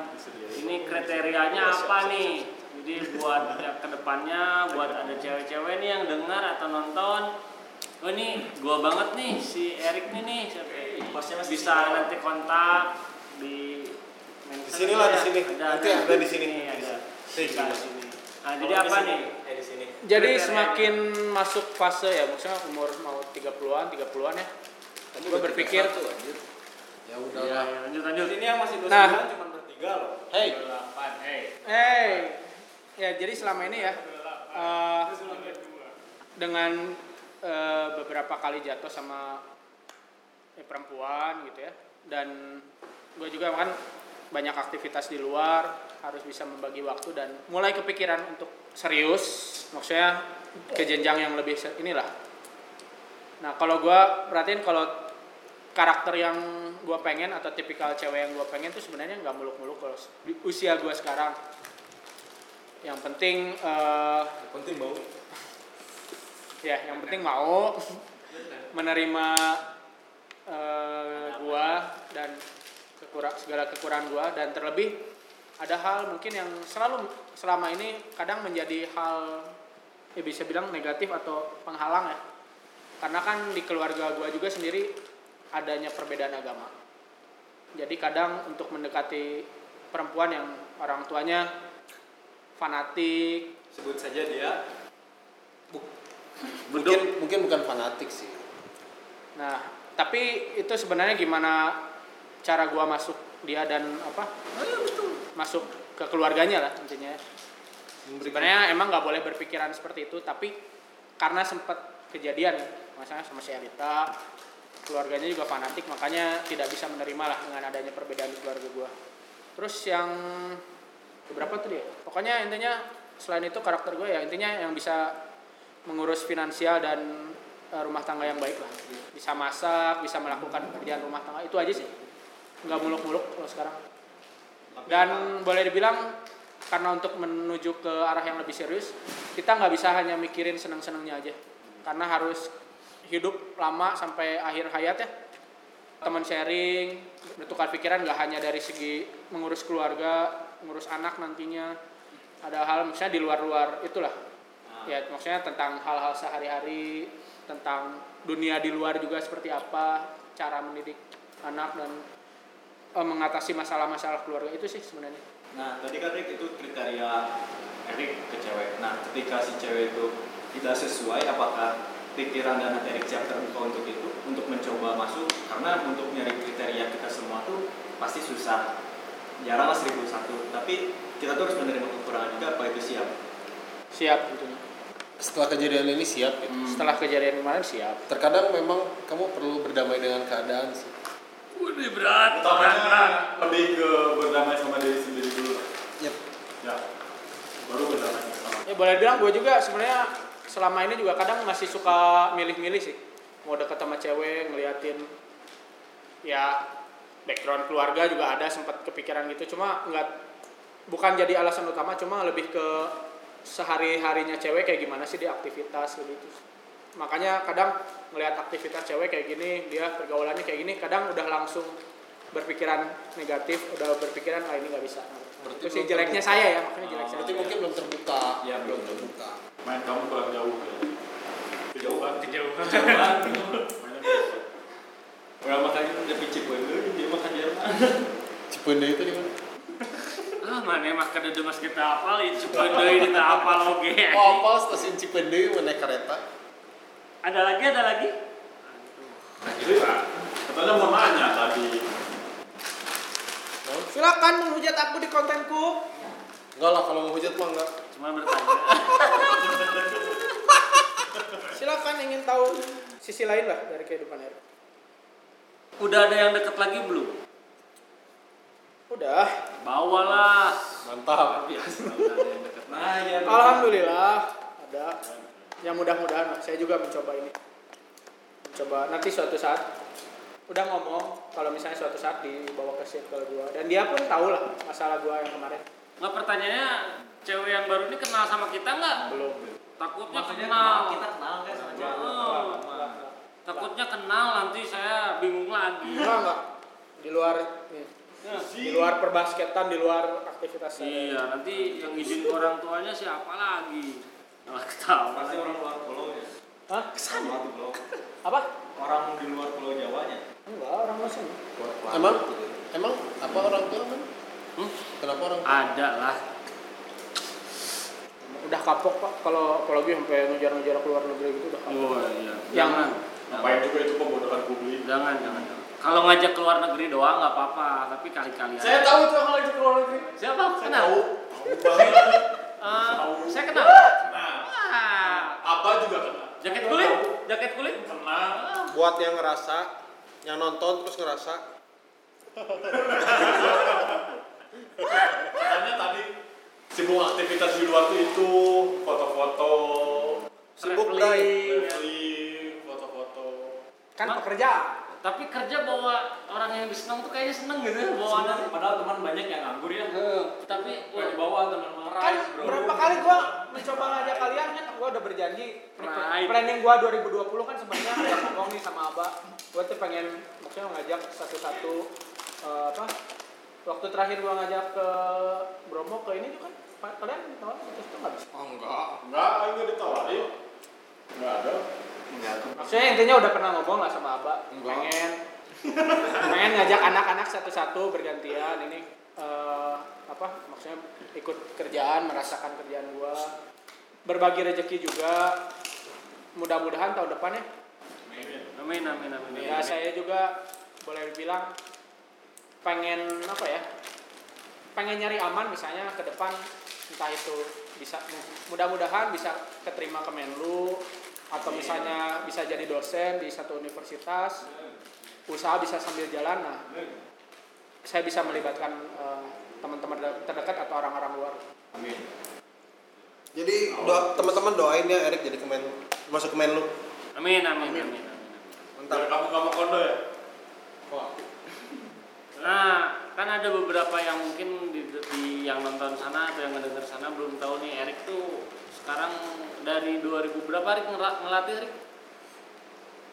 ini kriterianya apa nih? jadi buat ya, ke depannya buat ada cewek-cewek nih yang dengar atau nonton. Oh ini gua banget nih si Erik nih. Nih bisa nanti kontak sini lah, di sini. Nanti ada di sini. Bisa di sini. Nah, jadi apa nih? Eh di sini. jadi semakin masuk fase ya maksudnya umur mau 30-an 30-an ya gue berpikir Ya udah Ya, lah. ya, lanjut lanjut. Ini yang masih 29 Nah. cuma bertiga loh. Hey, hey ya jadi selama ini ya eh, dengan eh, beberapa kali jatuh sama ya, perempuan gitu ya dan gue juga kan banyak aktivitas di luar harus bisa membagi waktu dan mulai kepikiran untuk serius maksudnya ke jenjang yang lebih inilah nah kalau gue perhatiin kalau karakter yang gue pengen atau tipikal cewek yang gue pengen tuh sebenarnya nggak muluk-muluk kalau di usia gue sekarang yang penting eh, penting bau. (laughs) ya yang penting mau (laughs) menerima eh, gua dan kekurang segala kekurangan gua dan terlebih ada hal mungkin yang selalu selama ini kadang menjadi hal ya bisa bilang negatif atau penghalang ya. Karena kan di keluarga gua juga sendiri adanya perbedaan agama. Jadi kadang untuk mendekati perempuan yang orang tuanya fanatik. Sebut saja dia. Mungkin mungkin bukan fanatik sih. Nah, tapi itu sebenarnya gimana cara gua masuk dia dan apa? Masuk ke keluarganya lah intinya. Sebenarnya emang nggak boleh berpikiran seperti itu, tapi karena sempat kejadian, misalnya sama si Elita, keluarganya juga fanatik, makanya tidak bisa menerima lah dengan adanya perbedaan di keluarga gua. Terus yang berapa tuh dia? Pokoknya intinya selain itu karakter gue ya intinya yang bisa mengurus finansial dan eh, rumah tangga yang baik lah bisa masak bisa melakukan pekerjaan rumah tangga itu aja sih nggak muluk-muluk kalau sekarang. Dan boleh dibilang karena untuk menuju ke arah yang lebih serius kita nggak bisa hanya mikirin seneng-senengnya aja. Karena harus hidup lama sampai akhir hayat ya. Teman sharing bertukar pikiran nggak hanya dari segi mengurus keluarga mengurus anak nantinya. Ada hal misalnya di luar-luar itulah. Ya maksudnya tentang hal-hal sehari-hari tentang dunia di luar juga seperti apa cara mendidik anak dan eh, mengatasi masalah-masalah keluarga itu sih sebenarnya Nah, tadi kan Rick itu kriteria Erik ke cewek. Nah, ketika si cewek itu tidak sesuai, apakah pikiran dan hati Erik siap terbuka untuk itu, untuk mencoba masuk? Karena untuk nyari kriteria kita semua tuh pasti susah. Jarang lah seribu satu. Tapi kita tuh harus menerima kekurangan juga, apa itu siap? siap gitu Setelah kejadian ini siap ya. setelah kejadian kemarin siap Terkadang memang kamu perlu berdamai dengan keadaan sih. Udah berat. Utamanya lebih ke berdamai sama diri sendiri dulu. Yep. Ya, baru berdamai sama. ya boleh bilang gue juga sebenarnya selama ini juga kadang masih suka milih-milih sih mau deket sama cewek ngeliatin ya background keluarga juga ada sempat kepikiran gitu cuma nggak bukan jadi alasan utama cuma lebih ke sehari harinya cewek kayak gimana sih dia aktivitas gitu makanya kadang ngelihat aktivitas cewek kayak gini dia pergaulannya kayak gini kadang udah langsung berpikiran negatif udah berpikiran ah ini nggak bisa Berarti itu sih jeleknya terbuka. saya ya makanya jelek saya Berarti mungkin belum terbuka. Ya, belum terbuka. Main kamu kurang jauh ya. Kejauhan. Kejauhan. Kejauhan. (laughs) Orang makanya udah gue dulu, dia makan (laughs) Jerman. Cipende itu di mana? Ah, mana mah kada mas kita apal itu deui kita apal oge. Oh, apa stasiun Cipende mana kereta? Ada lagi, ada lagi? Nah, Pak. Katanya mau nanya tadi. Silakan menghujat aku di kontenku. Enggak lah kalau mau hujat mah enggak. Cuma bertanya. (laughs) Silakan ingin tahu sisi lain lah dari kehidupan Erik. Udah ada yang deket lagi belum? Udah. Bawalah. Mantap. Biasa udah ada yang deket. Nah, ya. Alhamdulillah ada. Ya mudah-mudahan. Saya juga mencoba ini. Mencoba nanti suatu saat udah ngomong kalau misalnya suatu saat dibawa ke circle gua dan dia pun tahu lah masalah gua yang kemarin Nggak pertanyaannya, cewek yang baru ini kenal sama kita nggak? belum Takutnya Maksudnya kenal. kenal, kita kenal kan sama cewek. Oh, takutnya kenal nanti saya bingung lagi. enggak enggak di luar nih, Ya. di luar perbasketan di luar aktivitas saya. Iya, nanti yang izin orang tuanya siapa lagi? Malah ketawa. Pasti orang luar pulau ya. Hah? Kesan pulau. apa Orang di luar pulau Jawanya. enggak orang masih Emang emang apa orang tua kan? Hmm? Kenapa orang tua? Ada lah. udah kapok pak kalau apalagi sampai ngejar-ngejar keluar negeri gitu udah kapok Oh iya. Yang- Jangan. Ngapain juga itu pembodohan publik. Jangan, jangan. jangan. Kalau ngajak keluar negeri doang nggak apa-apa, tapi kali-kali. Saya tahu tuh kalau itu keluar negeri. Siapa? Saya Kenal? tahu. Tahu banget. Tahu. saya kenal. Nah, Ah, Abah juga kenal. jaket kulit? Jaket kulit? Kenal. Buat yang ngerasa, yang nonton terus ngerasa (laughs) Katanya tadi sibuk aktivitas di luar tuh itu foto-foto, sibuk Traveling. foto-foto. kan Ma- pekerja Tapi kerja bawa orang yang disenang tuh kayaknya seneng gitu ya bawa anak. Padahal teman banyak yang nganggur ya. Tapi Wah, dibawa teman marah. kan berapa kali gua mencoba ngajak kalian kan gua udah berjanji Right. planning gua 2020 kan sebenarnya udah ngomong nih sama Abah gua tuh pengen maksudnya ngajak satu-satu eh, apa waktu terakhir gua ngajak ke Bromo ke ini juga kan kalian tahu terus tuh nggak bisa Oh enggak. Enggak, enggak ditawarin. Enggak ada. Maksudnya intinya udah pernah ngomong lah sama Abah pengen pengen ngajak anak-anak satu-satu bergantian. Ini eh, apa maksudnya ikut kerjaan merasakan kerjaan gua. Berbagi rezeki juga. Mudah-mudahan tahun depan ya. Amin, amin, amin. ya saya juga boleh bilang pengen apa ya pengen nyari aman misalnya ke depan entah itu bisa mudah-mudahan bisa keterima ke Menlu atau misalnya bisa jadi dosen di satu universitas usaha bisa sambil jalan nah saya bisa melibatkan eh, teman-teman terdekat atau orang-orang luar Jadi doa, teman-teman doain ya Erik jadi kemen masuk kemen lu. Amin, amin, amin. amin. Dari kamu kamu kondo ya? Nah, kan ada beberapa yang mungkin di, di yang nonton sana atau yang ngedenger sana belum tahu nih Erik tuh sekarang dari 2000 berapa ngela- ngelatih Erik?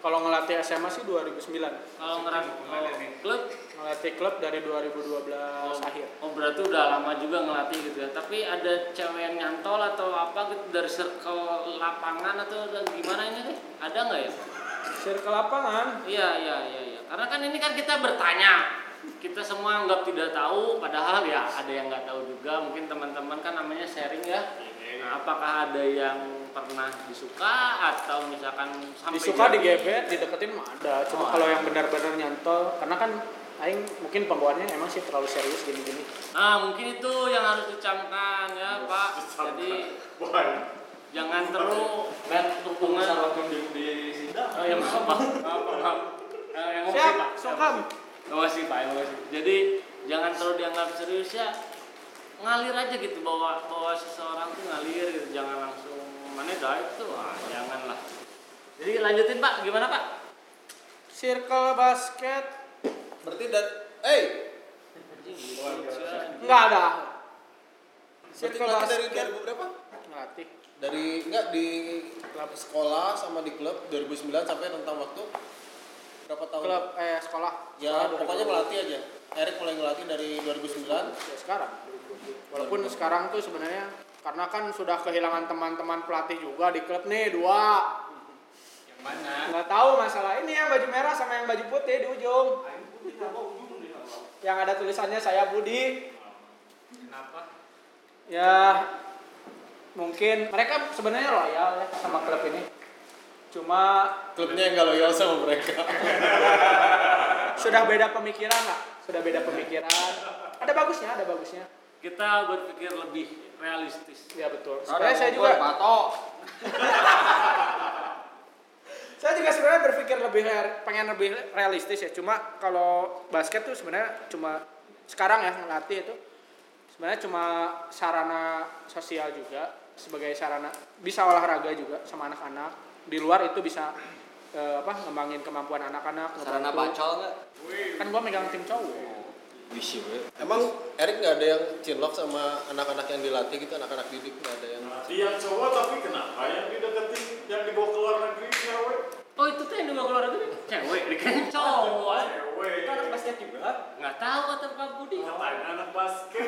kalau ngelatih SMA sih 2009 Kalau ngelatih klub ngelatih klub dari 2012 akhir Oh berarti udah lama juga ngelatih gitu ya. Tapi ada cewek yang nyantol atau apa gitu dari circle lapangan atau gimana ini? Ada nggak ya? circle lapangan Iya iya iya. iya. Karena kan ini kan kita bertanya. Kita semua anggap tidak tahu, padahal ya ada yang nggak tahu juga. Mungkin teman-teman kan namanya sharing ya. Nah, apakah ada yang pernah disuka atau misalkan sampai disuka jadi- digebet dideketin mah ada cuma Oh, kalau yang benar-benar nyantol karena kan aing mungkin pembawaannya emang sih terlalu serius gini-gini Nah mungkin itu yang harus dicamkan ya Pak. Jadi Wah, jangan terlalu lihat dukungan. di, di sidang. Oh ya maaf maaf maaf maaf. Eh, yang siap sokam Emosi Pak, emosi. Jadi jangan terlalu dianggap serius ya. Ngalir aja gitu bahwa bahwa seseorang tuh ngalir gitu. Jangan langsung mana dah itu. Wah, janganlah. Jadi lanjutin Pak, gimana Pak? circle basket Berarti dan eh nggak ada berarti circle ngelatih dari basket 2000 berapa? ngelatih Dari enggak di klub sekolah sama di klub 2009 sampai tentang waktu berapa tahun? klub eh sekolah Ya, Sekolah pokoknya 2012. ngelatih aja. Erik mulai ngelatih dari 2009. ya sekarang walaupun sekarang tuh sebenarnya karena kan sudah kehilangan teman-teman pelatih juga di klub nih dua. Yang mana? nggak tahu masalah ini yang baju merah sama yang baju putih di ujung. Yang ada tulisannya saya Budi. Kenapa? ya mungkin mereka sebenarnya loyal ya sama klub ini. Cuma Klubnya yang nggak loyal sama mereka. (laughs) sudah beda pemikiran lah sudah beda pemikiran. Ada bagusnya ada bagusnya Kita berpikir lebih realistis. ya betul. Sebenarnya saya juga. (laughs) saya juga sebenarnya berpikir lebih pengen lebih realistis ya. Cuma kalau basket tuh sebenarnya cuma sekarang ya ngelatih itu sebenarnya cuma sarana sosial juga sebagai sarana bisa olahraga juga sama anak-anak. Di luar itu bisa eh, apa ngembangin kemampuan anak-anak sarana ngebantu. pacol nggak? Kan gua megang tim cowok Wisi we. Emang Erik nggak ada yang cinlok sama anak-anak yang dilatih gitu, anak-anak didik nggak ada yang. Nanti yang cowok tapi kenapa yang dideketin yang dibawa ke luar negeri cewek? Oh itu tuh yang di luar negeri cewek, dikirain cowok. Cewek. Itu anak basket juga. Nggak tahu kata Pak Budi. Ngapain anak basket?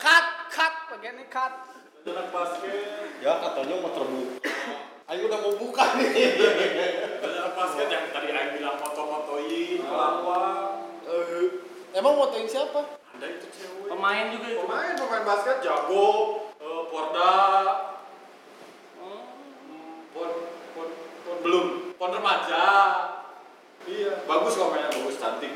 cut cut bagian ini cut Anak basket. Ya katanya mau terbuka. Ayo udah mau buka nih. Anak basket emang motoin siapa? Ada itu cewek. Pemain juga itu. Pemain pemain basket jago, eh, Porda, hmm, pon, pon, pon belum, pon remaja. Iya, bagus kok mainnya bagus cantik.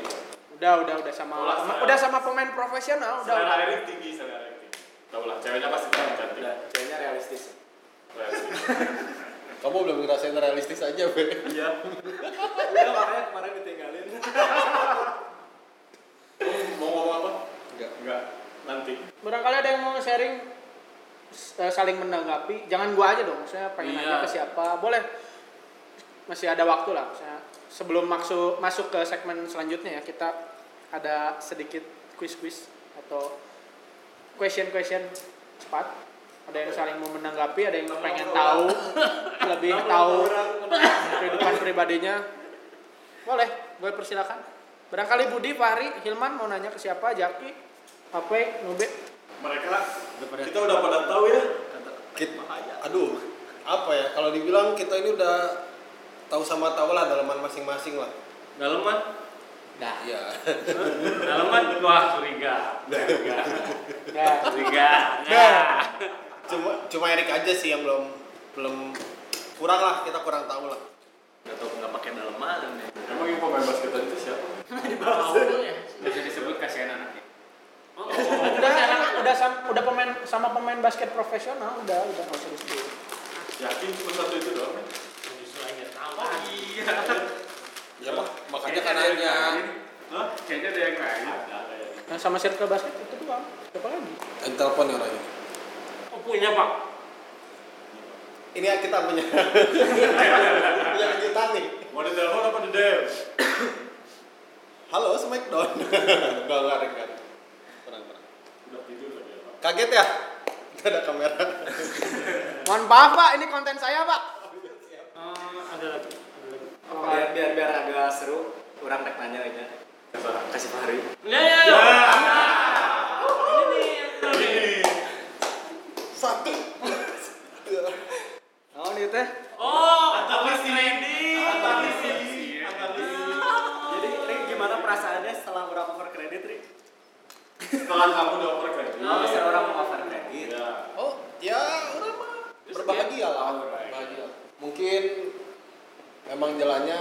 udah udah udah sama Udah, selera. udah sama pemain profesional udah Selera udah Erik tinggi, selera Erik tinggi. Tahu lah, ceweknya pasti cantik. cantik. Ceweknya realistis. Realistis. (laughs) Kamu belum ngerasain realistis aja, Be. Iya. (laughs) Udah makanya kemarin ditinggalin. (laughs) Ngomong apa? Enggak. Enggak. Nanti. barangkali ada yang mau sharing eh, saling menanggapi jangan gua aja dong saya pengen Iya. nanya ke siapa boleh masih ada waktu lah saya sebelum masuk masuk ke segmen selanjutnya ya kita ada sedikit quiz-quiz atau question-question cepat ada yang saling mau menanggapi ada yang pengen tahu (laughs) lebih tahu kehidupan pribadinya boleh gue persilakan barangkali Budi Fahri Hilman mau nanya ke siapa Jaki Ape Nube Mereka kita udah pada tahu ya. Kit- aduh, apa ya? Kalau dibilang kita ini udah tahu sama tahu lah dalaman masing-masing lah. Daleman. Nah, Iya. Daleman. Wah curiga. Curiga. Nah, Curiga. Cuma cuma Erik aja sih yang belum belum kurang lah kita kurang tahu lah. Udah tau nggak pakai daleman nih. Emang yang pemain basket itu siapa? Ya. Bisa disebut kasihan anaknya. Oh, udah udah sama, udah pemain sama pemain basket profesional udah udah nggak usah disebut. Yakin cuma satu itu doang. Justru aja tahu. Iya. Ya mak makanya kan nanya. Kayaknya ada yang lain. Nah, sama circle basket itu doang. Siapa lagi? Yang telepon ya orangnya. Oh punya pak. Ini yang kita punya. (laughs) yang kita nih. Mau di telepon apa di DM? Halo Smackdown. (laughs) Enggak enggak enggak. Kurang kurang. Udah tidur lagi ya, Pak. Kaget ya? Gak ada kamera. (laughs) Mohon maaf pak, ini konten saya pak. Eh, ada lagi. Ada lagi. Biar biar biar agak seru. Kurang rek nanya aja. Kasih Fahri. Ya ya ya. Ini nih. Ini. Satu. Oh nih teh. Oh, Antalis apa kredit? Perasaannya setelah berapa over kredit Rik? Setelah kamu udah over kredit. Oh, misalnya orang mau over kredit. Iya. Oh, ya orang mah berbahagia lah. Berbahagia. Mungkin memang jalannya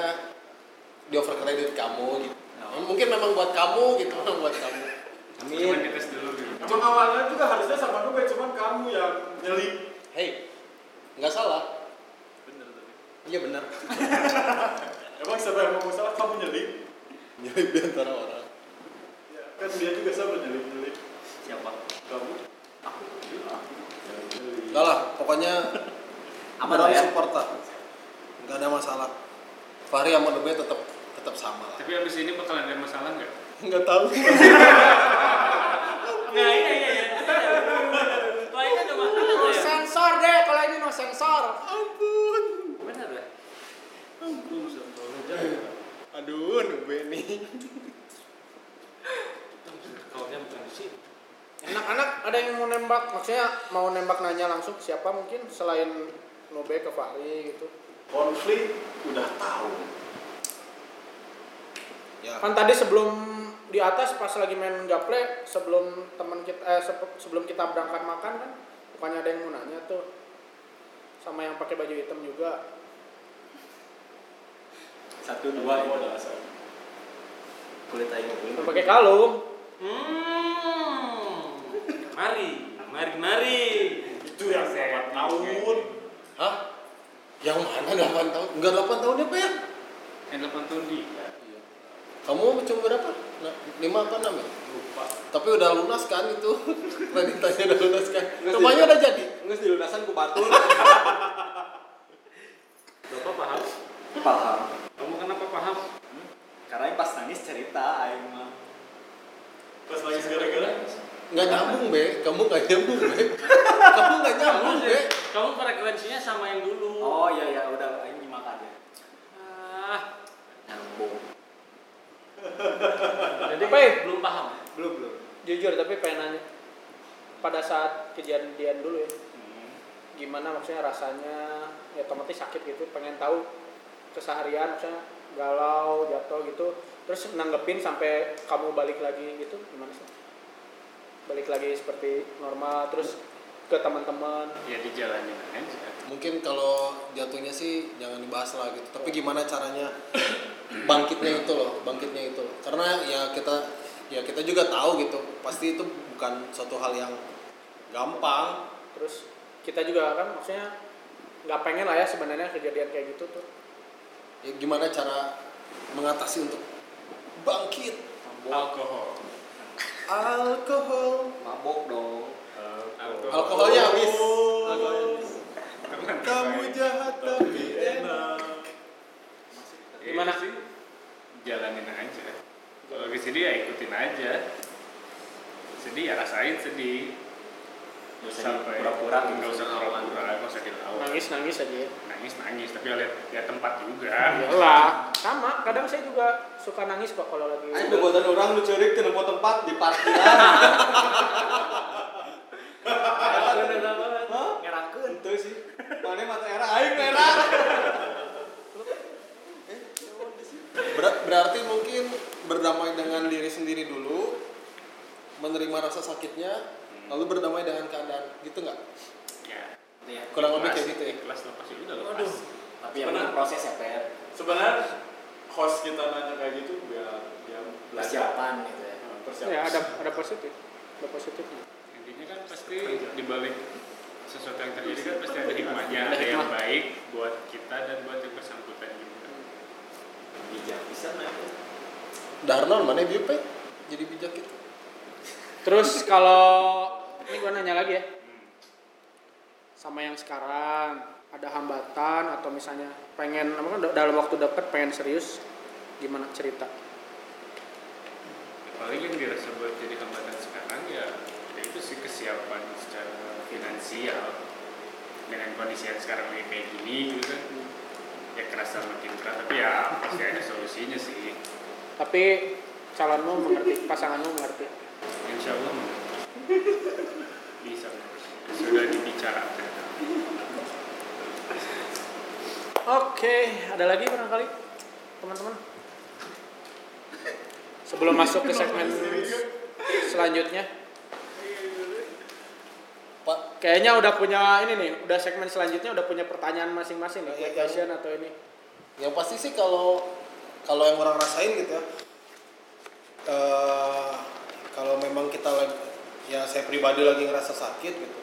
di over credit kamu gitu. Mungkin memang buat kamu gitu, memang buat kamu. Cuman dites dulu. Emang awalnya juga harusnya sama Nube, cuman kamu yang nyelip. Hey, nggak salah. Bener tapi. Iya benar. (laughs) Emang siapa yang mau salah kamu nyelip? Nyelip di antara orang. Ya, kan dia juga sama nyelip nyelip. Siapa? Kamu? Aku. Enggak lah, pokoknya Aman orang lah ya? support lah. Nggak ada masalah. Fahri sama Nube tetap tetap sama lah. Tapi abis ini bakal ada masalah nggak? Nggak tahu. (laughs) Nah iya iya iya. Wah ini ada masalah No ya. sensor deh, kalau ini no sensor. Ampun. Benar ya. Aduh, Nube nih. Kaunya bukan di sini. Anak-anak ada yang mau nembak, maksudnya mau nembak nanya langsung siapa mungkin selain Nobe ke Fahri gitu. Konflik udah tahu. Ya. Kan tadi sebelum di atas pas lagi main gaple sebelum teman kita eh, sebelum kita berangkat makan kan bukannya ada yang mau nanya tuh sama yang pakai baju hitam juga Satu dua itu. ada asal. kulit aing kulit pakai kalung Hmm. Mari, mari, mari. Itu yang 8 tahun. Hah? Yang mana 8 tahun? Enggak 8 tahun ya, Pak ya? Yang 8 tahun di Kamu cuma berapa? Nah, 5 apa 6 ya? lupa. Tapi udah lunas kan itu. (laughs) Kreditanya udah lunas kan. Rumahnya udah jadi. Nggak di lunasan ku batur. (laughs) Bapak paham? paham Paham? karena pas nangis cerita aing mah Pas lagi gara-gara. Nggak nyambung, Be. Kamu nggak nyambung, Be. (laughs) Kamu nggak nyambung, Be. Kamu frekuensinya sama yang dulu. oh iya iya udah aing nyimak aja Ah, nyambung jadi ya? belum paham. belum belum jujur tapi pengen nanya pada saat kejadian dulu ya Hmm. gimana maksudnya rasanya ya otomatis sakit gitu pengen tahu keseharian maksudnya galau jatuh gitu terus nanggepin sampai kamu balik lagi gitu gimana sih balik lagi seperti normal terus ke teman-teman Ya dijalanin aja. Mungkin kalau jatuhnya sih jangan dibahas lah gitu. Tapi gimana caranya bangkitnya itu loh, bangkitnya itu loh. Karena ya kita ya kita juga tahu gitu. Pasti itu bukan suatu hal yang gampang. terus kita juga kan maksudnya nggak pengen lah ya sebenarnya kejadian kayak gitu tuh Ya gimana cara mengatasi untuk bangkit? Alkohol. Alkohol. mabok dong Alkoholnya habis. Kamu jahat tapi enak. Gimana? sih? Jalanin aja. Kalau lagi sedih ya ikutin aja. Sedih ya rasain sedih. Nggak usah Sampai pura-pura nggak usah pura-pura, nggak usah dilawan. nangis nangis aja ya Nangis nangis, tapi lihat lihat tempat juga. Iyalah, sama. Kadang saya juga suka nangis kok kalau lagi. Ayo buatan orang lu ceurik teu nemu tempat di parkiran. ngerakeun Itu sih. Mana mata era aing era. Ber- berarti mungkin berdamai dengan diri sendiri dulu, menerima rasa sakitnya, lalu berdamai dengan keadaan, gitu nggak? Ya. ya Kurang lebih kayak gitu ya. Ikhlas lepas udah lepas. tapi yang proses ya per Sebenarnya host kita nanya kayak gitu biar dia belajar. persiapan gitu ya Nah, persiapan. Ya ada ada positif, ada positifnya. Intinya kan pasti di balik sesuatu yang terjadi kan pasti ada hikmahnya, ada yang baik buat kita dan buat yang bersangkutan juga. bijak bisa nggak itu Darnon mana bieu pe? Jadi bijak gitu. Terus kalau ini gua nanya lagi ya. Sama yang sekarang ada hambatan atau misalnya pengen apa kan dalam waktu dekat pengen serius gimana cerita? Paling yang dirasa buat jadi hambatan sekarang ya, ya itu sih kesiapan secara finansial dengan kondisi yang sekarang lagi kayak gini gitu kan ya kerasa makin keras tapi ya pasti ada solusinya sih Tapi calonmu mengerti, pasanganmu mengerti. insya Allah (laughs) bisa sudah dibicarakan Oke, ada lagi barangkali teman-teman? Sebelum masuk ke segmen selanjutnya. Pak, Kayaknya udah punya ini nih, udah segmen selanjutnya udah punya pertanyaan masing-masing nih, Iya, kayak question atau ini. yang pasti sih kalau kalau yang orang rasain gitu ya, eh kalau memang kita lagi, ya saya pribadi lagi ngerasa sakit gitu,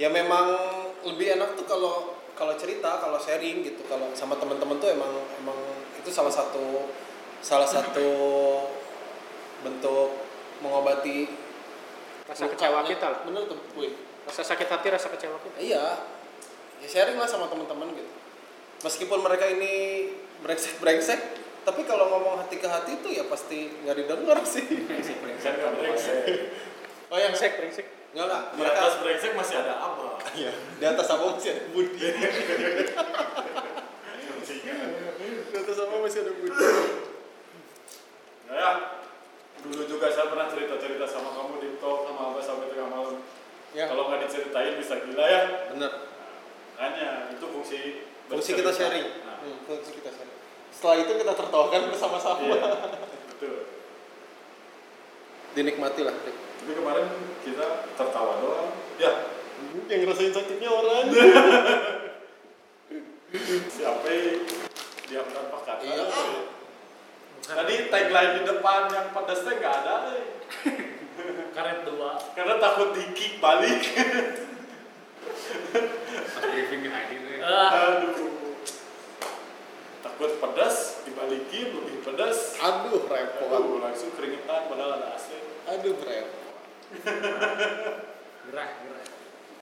ya memang lebih enak tuh kalau kalau cerita, kalau sharing gitu, kalau sama teman-teman tuh emang emang itu salah satu salah satu bentuk mengobati Rasa kecewa kita lah. Bener tuh, Wih. Rasa sakit hati, rasa kecewa kita. Iya, ya sharing lah sama teman-teman gitu. Meskipun mereka ini brengsek-brengsek, tapi kalau ngomong hati ke hati itu ya pasti nggak didengar sih. Brengsek brengsek. (laughs) Oh yang Brengsek, brengsek. nggak nggak Di mereka atas brengsek masih ada abah. Iya, di atas abang masih ada budi. di atas abang masih ada budi. Nah, ya, dulu juga saya pernah cerita-cerita sama kamu di talk sama abah sampai tengah malam. Ya, Kalau nggak diceritain bisa gila ya. bener. Makanya itu fungsi Fungsi bercerita. kita sharing. Nah, Hmm, fungsi kita sharing. Setelah itu kita tertawakan bersama-sama. iya, betul. Dinikmati lah. Tapi kemarin kita tertawa doang. Ya, Yang ngerasain sakitnya orang. (laughs) siapa diam tanpa kata. Iya. Tadi tagline di depan yang pedasnya nggak ada, eh. (laughs) karet dua karena takut di kick balik. pas briefing hadir ya. Ah, (laughs) Aduh. Takut pedas dibalikin lebih pedas. Aduh repot. Aduh, langsung keringetan padahal ada AC. Aduh repot. Gerah gerah